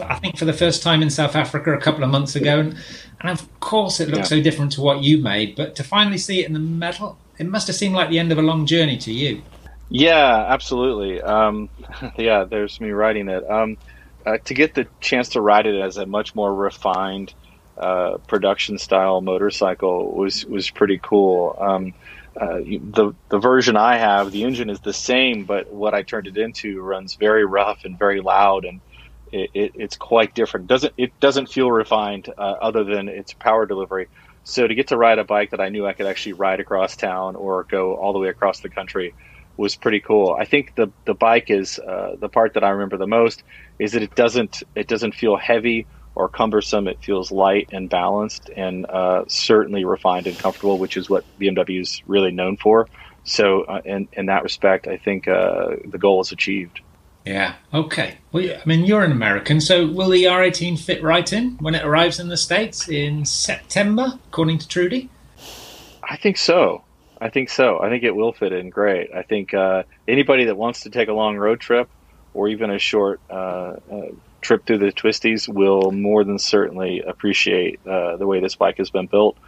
S1: I think, for the first time in South Africa a couple of months ago, and, and of course, it looks yeah. so different to what you made. But to finally see it in the metal, it must have seemed like the end of a long journey to you.
S9: Yeah, absolutely. Um, [LAUGHS] yeah, there's me writing it. Um, uh, to get the chance to ride it as a much more refined uh, production style motorcycle was was pretty cool. Um, uh, the the version I have, the engine is the same, but what I turned it into runs very rough and very loud, and it, it, it's quite different. doesn't It doesn't feel refined uh, other than its power delivery. So to get to ride a bike that I knew I could actually ride across town or go all the way across the country was pretty cool. I think the the bike is uh, the part that I remember the most is that it doesn't it doesn't feel heavy or cumbersome. It feels light and balanced and uh, certainly refined and comfortable, which is what BMW is really known for. So uh, in in that respect, I think uh, the goal is achieved.
S1: Yeah. Okay. Well, I mean, you're an American, so will the R18 fit right in when it arrives in the states in September, according to Trudy?
S9: I think so. I think so. I think it will fit in great. I think uh, anybody that wants to take a long road trip or even a short uh, uh, trip through the twisties will more than certainly appreciate uh, the way this bike has been built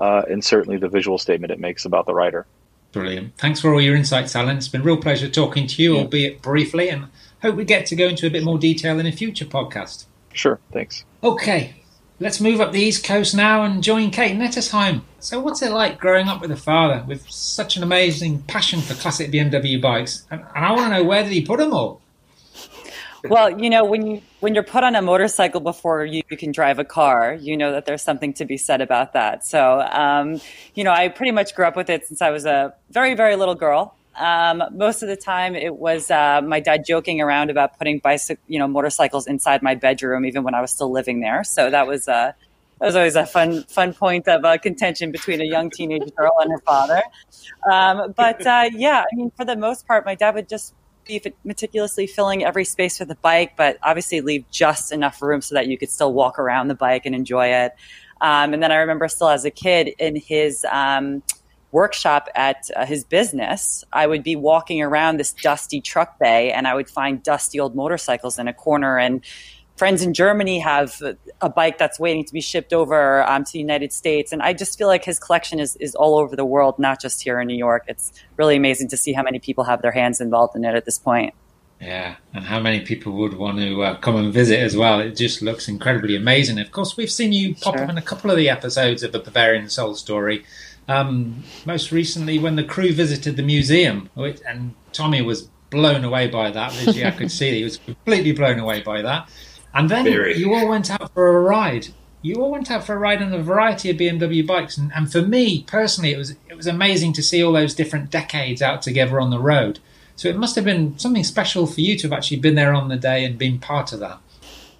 S9: uh, and certainly the visual statement it makes about the rider.
S1: Brilliant. Thanks for all your insights, Alan. It's been a real pleasure talking to you, yeah. albeit briefly, and hope we get to go into a bit more detail in a future podcast.
S9: Sure. Thanks.
S1: Okay. Let's move up the East Coast now and join Kate Nettesheim. So, what's it like growing up with a father with such an amazing passion for classic BMW bikes? And, and I want to know where did he put them all?
S5: well, you know, when you when you're put on a motorcycle before you, you, can drive a car, you know that there's something to be said about that. So, um, you know, I pretty much grew up with it since I was a very very little girl. Um, most of the time, it was uh, my dad joking around about putting bicycle, you know, motorcycles inside my bedroom, even when I was still living there. So that was uh, that was always a fun fun point of uh, contention between a young teenage girl and her father. Um, but uh, yeah, I mean, for the most part, my dad would just be meticulously filling every space for the bike, but obviously leave just enough room so that you could still walk around the bike and enjoy it. Um, and then I remember still as a kid in his um, workshop at uh, his business, I would be walking around this dusty truck bay and I would find dusty old motorcycles in a corner. And friends in Germany have a bike that's waiting to be shipped over um, to the United States. And I just feel like his collection is, is all over the world, not just here in New York. It's really amazing to see how many people have their hands involved in it at this point.
S1: Yeah, and how many people would want to uh, come and visit as well? It just looks incredibly amazing. Of course, we've seen you pop sure. up in a couple of the episodes of the Bavarian Soul story. Um, most recently, when the crew visited the museum, and Tommy was blown away by that. Visually, I could see he was completely blown away by that. And then Very. you all went out for a ride. You all went out for a ride on a variety of BMW bikes, and, and for me personally, it was it was amazing to see all those different decades out together on the road. So it must have been something special for you to have actually been there on the day and been part of that.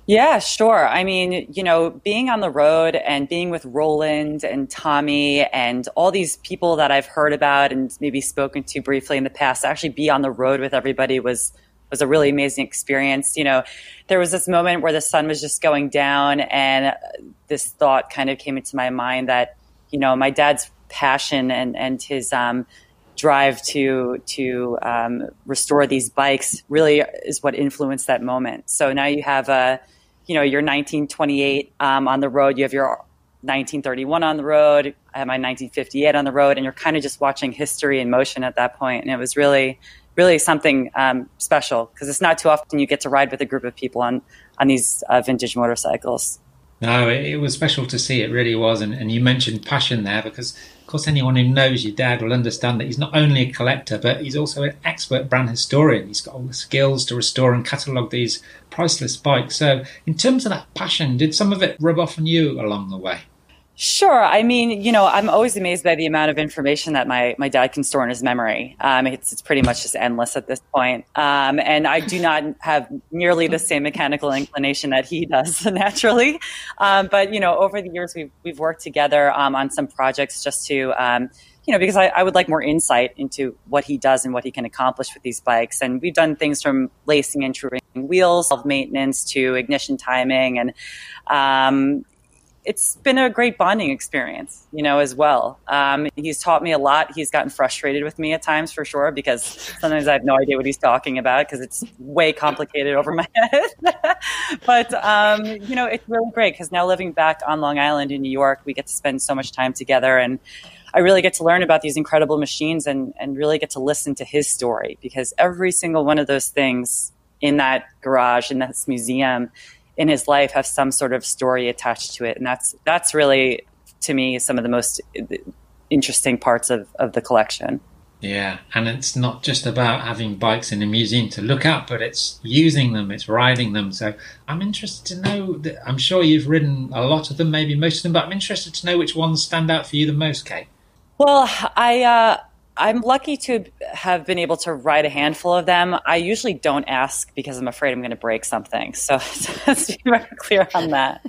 S5: Yeah, sure. I mean, you know, being on the road and being with Roland and Tommy and all these people that I've heard about and maybe spoken to briefly in the past, actually be on the road with everybody was was a really amazing experience. You know, there was this moment where the sun was just going down, and this thought kind of came into my mind that, you know, my dad's passion and and his um, drive to to um, restore these bikes really is what influenced that moment. So now you have a, you know, your 1928 um, on the road. You have your 1931 on the road. I have my 1958 on the road, and you're kind of just watching history in motion at that point. And it was really really something um, special because it's not too often you get to ride with a group of people on on these uh, vintage motorcycles.
S1: No, it, it, was special to see. It really was, and, and you mentioned passion there because, of course, anyone who knows your dad will understand that he's not only a collector, but he's also an expert brand historian. He's got all the skills to restore and catalogue these priceless bikes. So, in terms of that passion, did some of it rub off on you along the way?
S5: Sure. I mean, you know, I'm always amazed by the amount of information that my, my dad can store in his memory. Um, it's, it's pretty much just endless at this point. Um, and I do not have nearly the same mechanical inclination that he does [LAUGHS] naturally. Um, but, you know, over the years, we've, we've worked together um, on some projects just to, um, you know, because I, I, would like more insight into what he does and what he can accomplish with these bikes. And we've done things from lacing and truing wheels, self maintenance to ignition timing. And, um, it's been a great bonding experience, you know, as well. Um, he's taught me a lot. He's gotten frustrated with me at times for sure because sometimes I have no idea what he's talking about because it's way complicated over my [LAUGHS] head. but, um, you know, it's really great because now living back on Long Island in New York, we get to spend so much time together and I really get to learn about these incredible machines and, and really get to listen to his story because every single one of those things in that garage, in this museum, in his life have some sort of story attached to it, and that's that's really to me some of the most interesting parts of, of the collection.
S1: Yeah, and it's not just about having bikes in a museum to look at, but it's using them, it's riding them. So I'm interested to know. That, I'm sure you've ridden a lot of them, maybe most of them, but I'm interested to know which ones stand out for you the most, Kate.
S5: Well, I uh, I'm lucky to have been able to write a handful of them. I usually don't ask because I'm afraid I'm going to break something. So [LAUGHS] let's be very clear on that.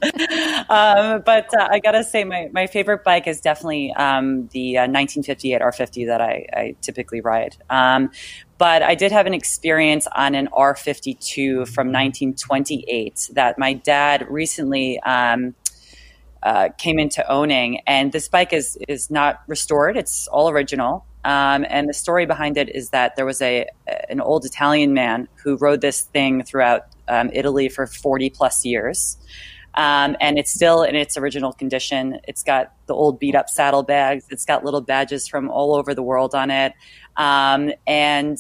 S5: Um, but uh, I got to say, my, my favorite bike is definitely um, the uh, 1958 R50 that I, I typically ride. Um, but I did have an experience on an R52 from 1928 that my dad recently um, uh, came into owning. And this bike is is not restored; it's all original. Um, and the story behind it is that there was a an old Italian man who rode this thing throughout um, Italy for 40 plus years. Um, and it's still in its original condition. It's got the old beat up saddlebags. It's got little badges from all over the world on it. Um, and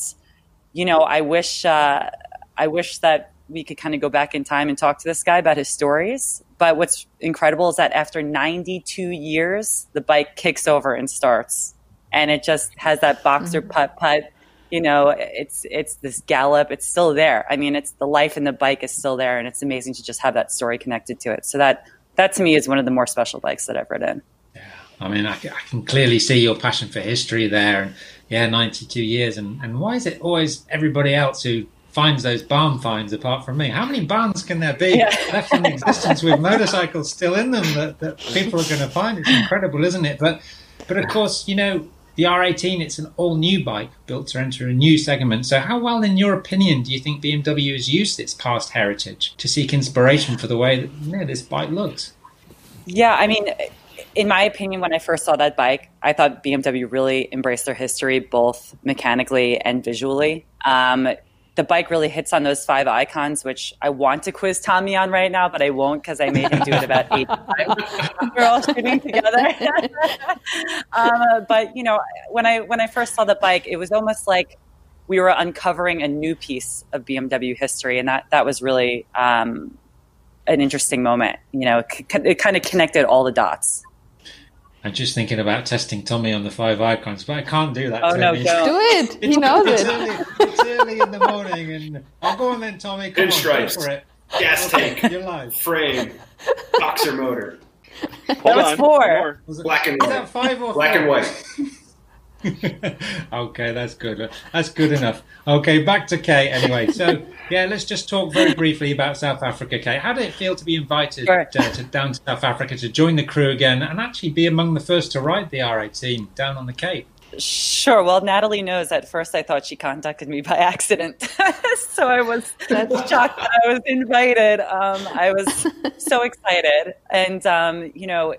S5: you know, I wish uh, I wish that we could kind of go back in time and talk to this guy about his stories. But what's incredible is that after 92 years, the bike kicks over and starts and it just has that boxer mm-hmm. putt putt. You know, it's it's this gallop. It's still there. I mean, it's the life in the bike is still there, and it's amazing to just have that story connected to it. So that that to me is one of the more special bikes that I've ridden.
S1: Yeah, I mean, I, I can clearly see your passion for history there, and yeah, ninety two years, and and why is it always everybody else who finds those barn finds apart from me. How many barns can there be yeah. [LAUGHS] left in existence with motorcycles still in them that, that people are going to find? It's incredible, isn't it? But but of course, you know, the R18, it's an all new bike built to enter a new segment. So, how well, in your opinion, do you think BMW has used its past heritage to seek inspiration for the way that you know, this bike looks?
S5: Yeah, I mean, in my opinion, when I first saw that bike, I thought BMW really embraced their history both mechanically and visually. Um, the bike really hits on those five icons, which I want to quiz Tommy on right now, but I won't because I made him do it about eight times. We're all shooting together. [LAUGHS] um, but you know, when I when I first saw the bike, it was almost like we were uncovering a new piece of BMW history, and that that was really um, an interesting moment. You know, it, it kind of connected all the dots.
S1: I'm just thinking about testing Tommy on the five icons, but I can't do that.
S5: Oh no,
S8: don't. do it. He knows
S1: it's
S8: it.
S1: Early, it's early in the morning, and I'll go on then, Tommy. Come
S7: Pinstripes,
S1: on, for it.
S7: gas tank,
S1: You're live.
S7: frame, boxer motor.
S5: That was four.
S1: Was it,
S7: Black and
S1: was
S7: white.
S1: that five or
S7: Black
S1: four?
S7: and white. [LAUGHS]
S1: okay, that's good. That's good enough. Okay, back to Kay anyway. So, yeah, let's just talk very briefly about South Africa, Kay. How did it feel to be invited
S5: Sure.
S1: uh, to, down to South Africa to join the crew again and actually be among the first to ride the R18 down on the Cape?
S5: Sure. Well, Natalie knows. At first, I thought she contacted me by [LAUGHS] accident, [LAUGHS] so I was shocked that I was invited. Um, I was so excited, and um, you know,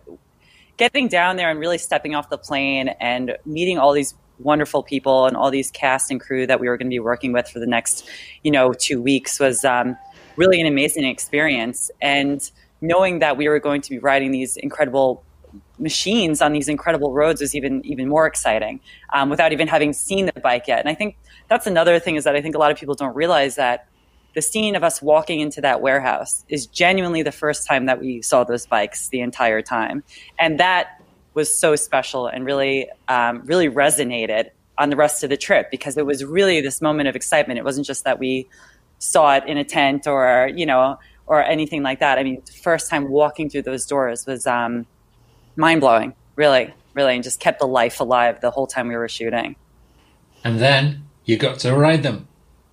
S5: getting down there and really stepping off the plane and meeting all these wonderful people and all these cast and crew that we were going to be working with for the next, you know, two weeks was um, really an amazing experience. And knowing that we were going to be riding these incredible machines on these incredible roads was even even more exciting um, without even having seen the bike yet. And I think that's another thing is that I think a lot of people don't realize that the scene of us walking into that warehouse is genuinely the first time that we saw those bikes the entire time, and that was so special and really um, really resonated on the rest of the trip because it was really this moment of excitement. It wasn't just that we saw it in a tent or you know or anything like that. I mean, first time walking through those doors was um, mind blowing, really, really, and just kept the life alive the whole time we were shooting.
S1: And then you got to ride them.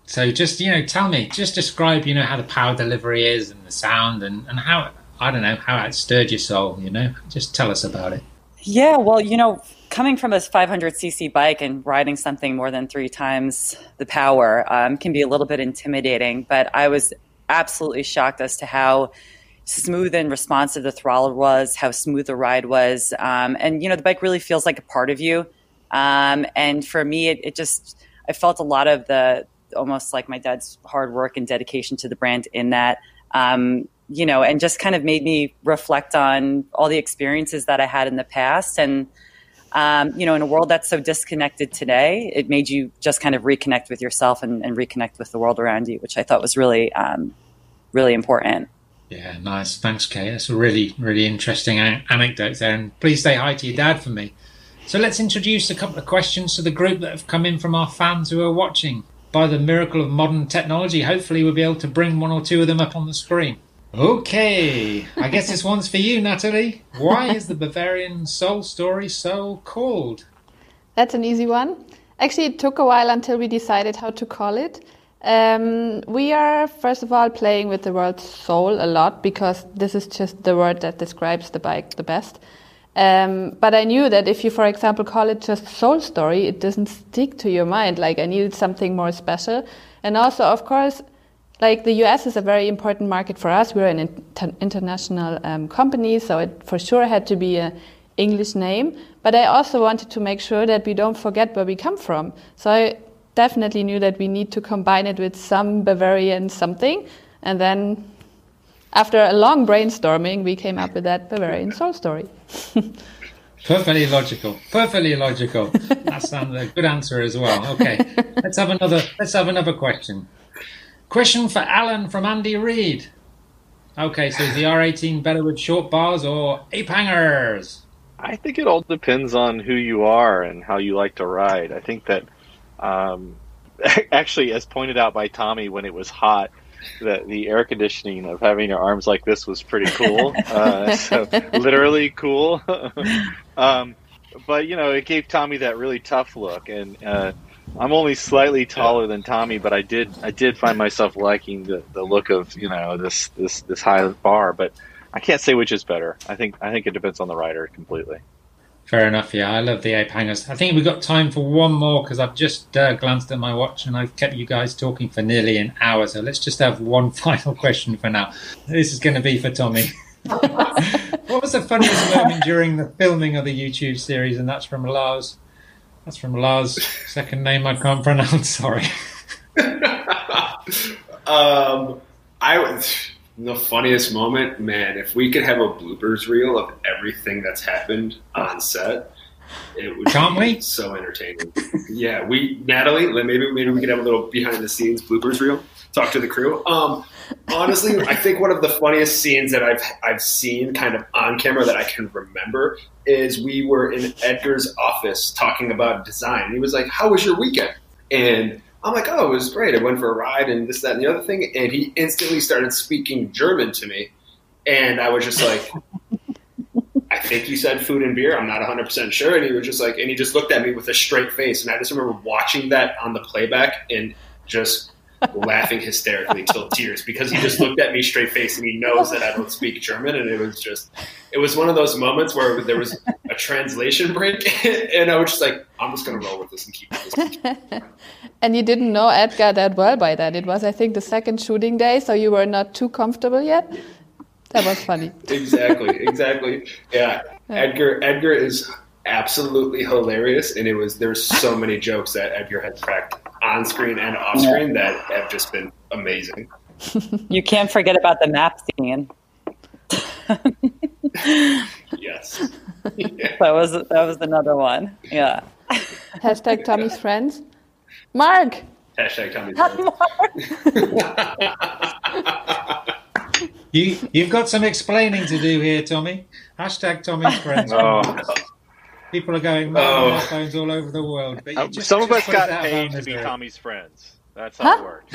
S1: So just you know, tell me, just describe you know how the power delivery is and the sound and and how I don't know how it stirred your soul. You know, just tell us about it.
S5: Yeah, well, you know, coming from a 500cc bike and riding something more than three times the power um, can be a little bit intimidating, but I was absolutely shocked as to how smooth and responsive the throttle was, how smooth the ride was. Um, and, you know, the bike really feels like a part of you. Um, and for me, it, it, just, I felt a lot of the almost like my dad's hard work and dedication to the brand in that. Um, you know, and just kind of made me reflect on all the experiences that I had in the past. And, um, you know, in a world that's so disconnected today, it made you just kind of reconnect with yourself and, and reconnect with the world around you, which I thought was really, um, really important.
S1: Yeah, nice. Thanks, Kay. That's a really, really interesting a- anecdote there. And please say hi to your dad for me. So let's introduce a couple of questions to the group that have come in from our fans who are watching. By the miracle of modern technology, hopefully we'll be able to bring one or two of them up on the screen. Okay, I guess this one's for you, Natalie. Why is the Bavarian Soul Story so called?
S8: That's an easy one. Actually, it took a while until we decided how to call it. Um, we are, first of all, playing with the word soul a lot because this is just the word that describes the bike the best. Um, but I knew that if you, for example, call it just soul story, it doesn't stick to your mind. Like I needed something more special. And also, of course, like the US is a very important market for us. We're an inter- international um, company, so it for sure had to be an English name. But I also wanted to make sure that we don't forget where we come from. So I definitely knew that we need to combine it with some Bavarian something. And then after a long brainstorming, we came up with that Bavarian soul story. [LAUGHS]
S1: Perfectly logical. Perfectly logical. That's a good answer as well. Okay, let's have another. Let's have another question. Question for Alan from Andy Reid. Okay, so is the R18 better with short bars or ape hangers?
S9: I think it all depends on who you are and how you like to ride. I think that, um, [LAUGHS] actually, as pointed out by Tommy when it was hot, that the air conditioning of having your arms like this was pretty cool. uh, [LAUGHS] so literally cool. [LAUGHS] um, but you know, it gave Tommy that really tough look, and uh, I'm only slightly taller than Tommy, but I did I did find myself liking the, the look of you know this this this high bar. But I can't say which is better. I think I think it depends on the rider completely.
S1: Fair enough. Yeah, I love the ape hangers. I think we've got time for one more because I've just uh, glanced at my watch and I've kept you guys talking for nearly an hour. So let's just have one [LAUGHS] final question for now. This is going to be for Tommy. [LAUGHS] what was the funniest moment during the filming of the YouTube series? And that's from Lars. That's from Lars. Second name I can't pronounce. [LAUGHS] Sorry.
S7: um, I the funniest moment, man. If we could have a bloopers reel of everything that's happened on set, it would
S1: Can't
S7: be
S1: we?
S7: so entertaining. yeah, we Natalie, maybe maybe we could have a little behind the scenes bloopers reel. Talk to the crew. Um, honestly, I think one of the funniest scenes that I've I've seen kind of on camera that I can remember is we were in Edgar's office talking about design. He was like, "How was your weekend?" And I'm like, "Oh, it was great. I went for a ride and this, that, and the other thing." And he instantly started speaking German to me, and I was just like. I think he said food and beer. I'm not 100% sure. And he was just like, and he just looked at me with a straight face. And I just remember watching that on the playback and just laughing hysterically till tears because he just looked at me straight face and he knows that I don't speak German. And it was just, it was one of those moments where there was a translation break. [LAUGHS] and I was just like, I'm just going to roll with this and keep this. [LAUGHS]
S8: and you didn't know Edgar that well by then. It was, I think, the second shooting day, so you were not too comfortable yet. That was funny. [LAUGHS]
S7: exactly, exactly. Yeah, Edgar. Edgar is absolutely hilarious, and it was there's so many jokes that Edgar has cracked on screen and off screen that have just been amazing.
S5: You can't forget about the map scene.
S7: yes, yeah. [LAUGHS]
S5: That was that was another one. Yeah.
S8: Hashtag Tommy's friends. Mark.
S7: Hashtag Tommy. [LAUGHS]
S1: You you've got some explaining to do here, Tommy. Hashtag Tommy's friends.
S9: Oh.
S1: People are going mad
S7: Oh.
S1: on phones all over the world. But you
S9: Uh,
S1: just-
S9: Some of us got paid to be
S1: misery.
S9: Tommy's friends. That's how
S8: Huh?
S9: it works.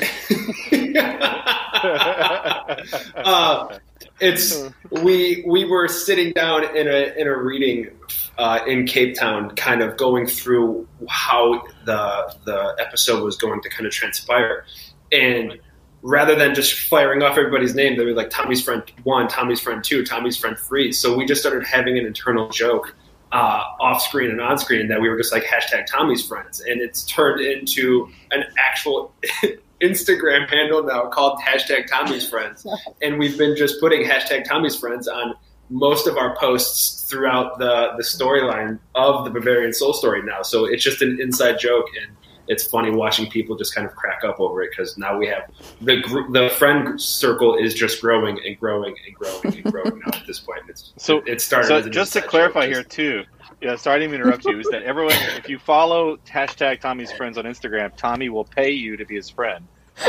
S9: [LAUGHS]
S7: uh, it's [LAUGHS] we we were sitting down in a in a reading uh, in Cape Town, kind of going through how the the episode was going to kind of transpire, and rather than just firing off everybody's name, they were like Tommy's friend one, Tommy's friend two, Tommy's friend three. So we just started having an internal joke uh, off screen and on screen that we were just like hashtag Tommy's friends, and it's turned into an actual [LAUGHS] Instagram handle now called hashtag Tommy's friends, [LAUGHS] and we've been just putting hashtag Tommy's friends on most of our posts throughout the the storyline of the Bavarian Soul story now. So it's just an inside joke and it's funny watching people just kind of crack up over it because now we have the gr- the friend circle is just growing and growing and growing and growing now at this point. It's
S9: So
S7: it started.
S9: So
S7: as
S9: just to clarify
S7: joke,
S9: here too, yeah, sorry to interrupt you. Is that everyone? If you follow hashtag Tommy's friends on Instagram, Tommy will pay you to be his friend.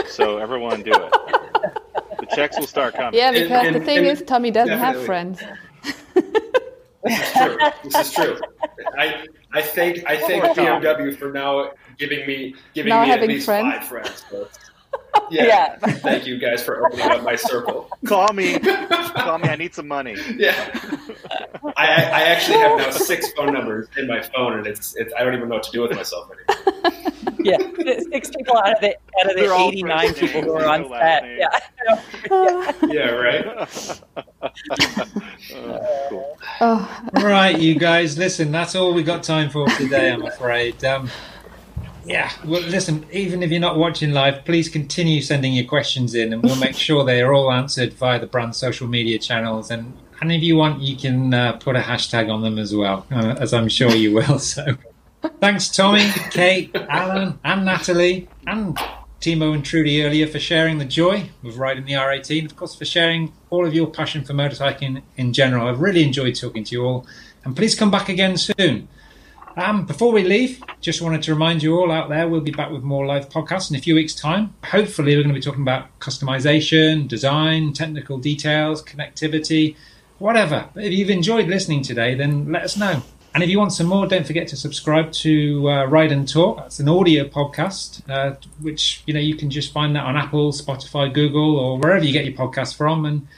S9: So everyone do it. The checks will start coming.
S8: Yeah, because
S7: and-
S8: the thing is, Tommy doesn't have friends. [LAUGHS]
S7: This is true. This is true. I I thank I thank BMW for now giving me giving
S8: Now
S7: me at least
S8: friends.
S7: five friends. So [LAUGHS] yeah.
S5: Yeah.
S7: Thank you guys for opening up my circle.
S9: Call me. [LAUGHS] Call me. I need some money.
S7: Yeah. I, I actually have now six phone numbers in my phone, and it's, it's I don't even know what to do with myself anymore. [LAUGHS]
S5: Yeah, six people out of the out of
S9: They're
S5: the eighty nine people who are on
S9: No
S5: set.
S9: name.
S5: Yeah.
S7: Yeah, right.
S9: Oh, cool.
S8: Oh,
S1: right, you guys, listen, that's all we got time for today, I'm afraid. Um, yeah, well, listen, even if you're not watching live, please continue sending your questions in and we'll make [LAUGHS] sure they are all answered via the brand social media channels. And, and if you want, you can uh, put a hashtag on them as well, uh, as I'm sure you will. [LAUGHS] So thanks, Tommy, Kate, Alan, and Natalie, and Timo and Trudy earlier for sharing the joy of riding the R18. Of course, for sharing all of your passion for motorcycling in general. I've really enjoyed talking to you all. And please come back again soon. Um, before we leave, just wanted to remind you all out there, we'll be back with more live podcasts in a few weeks' time. Hopefully, we're going to be talking about customization, design, technical details, connectivity, whatever. But if you've enjoyed listening today, then let us know. And if you want some more, don't forget to subscribe to uh, Ride and Talk. That's an audio podcast, uh, which you know you can just find that on Apple, Spotify, Google, or wherever you get your podcasts from. And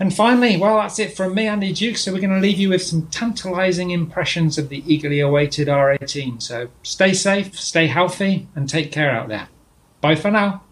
S1: and finally, well, that's it from me, Andy Duke. So we're going to leave you with some tantalizing impressions of the eagerly awaited R18. So stay safe, stay healthy, and take care out there. Bye for now.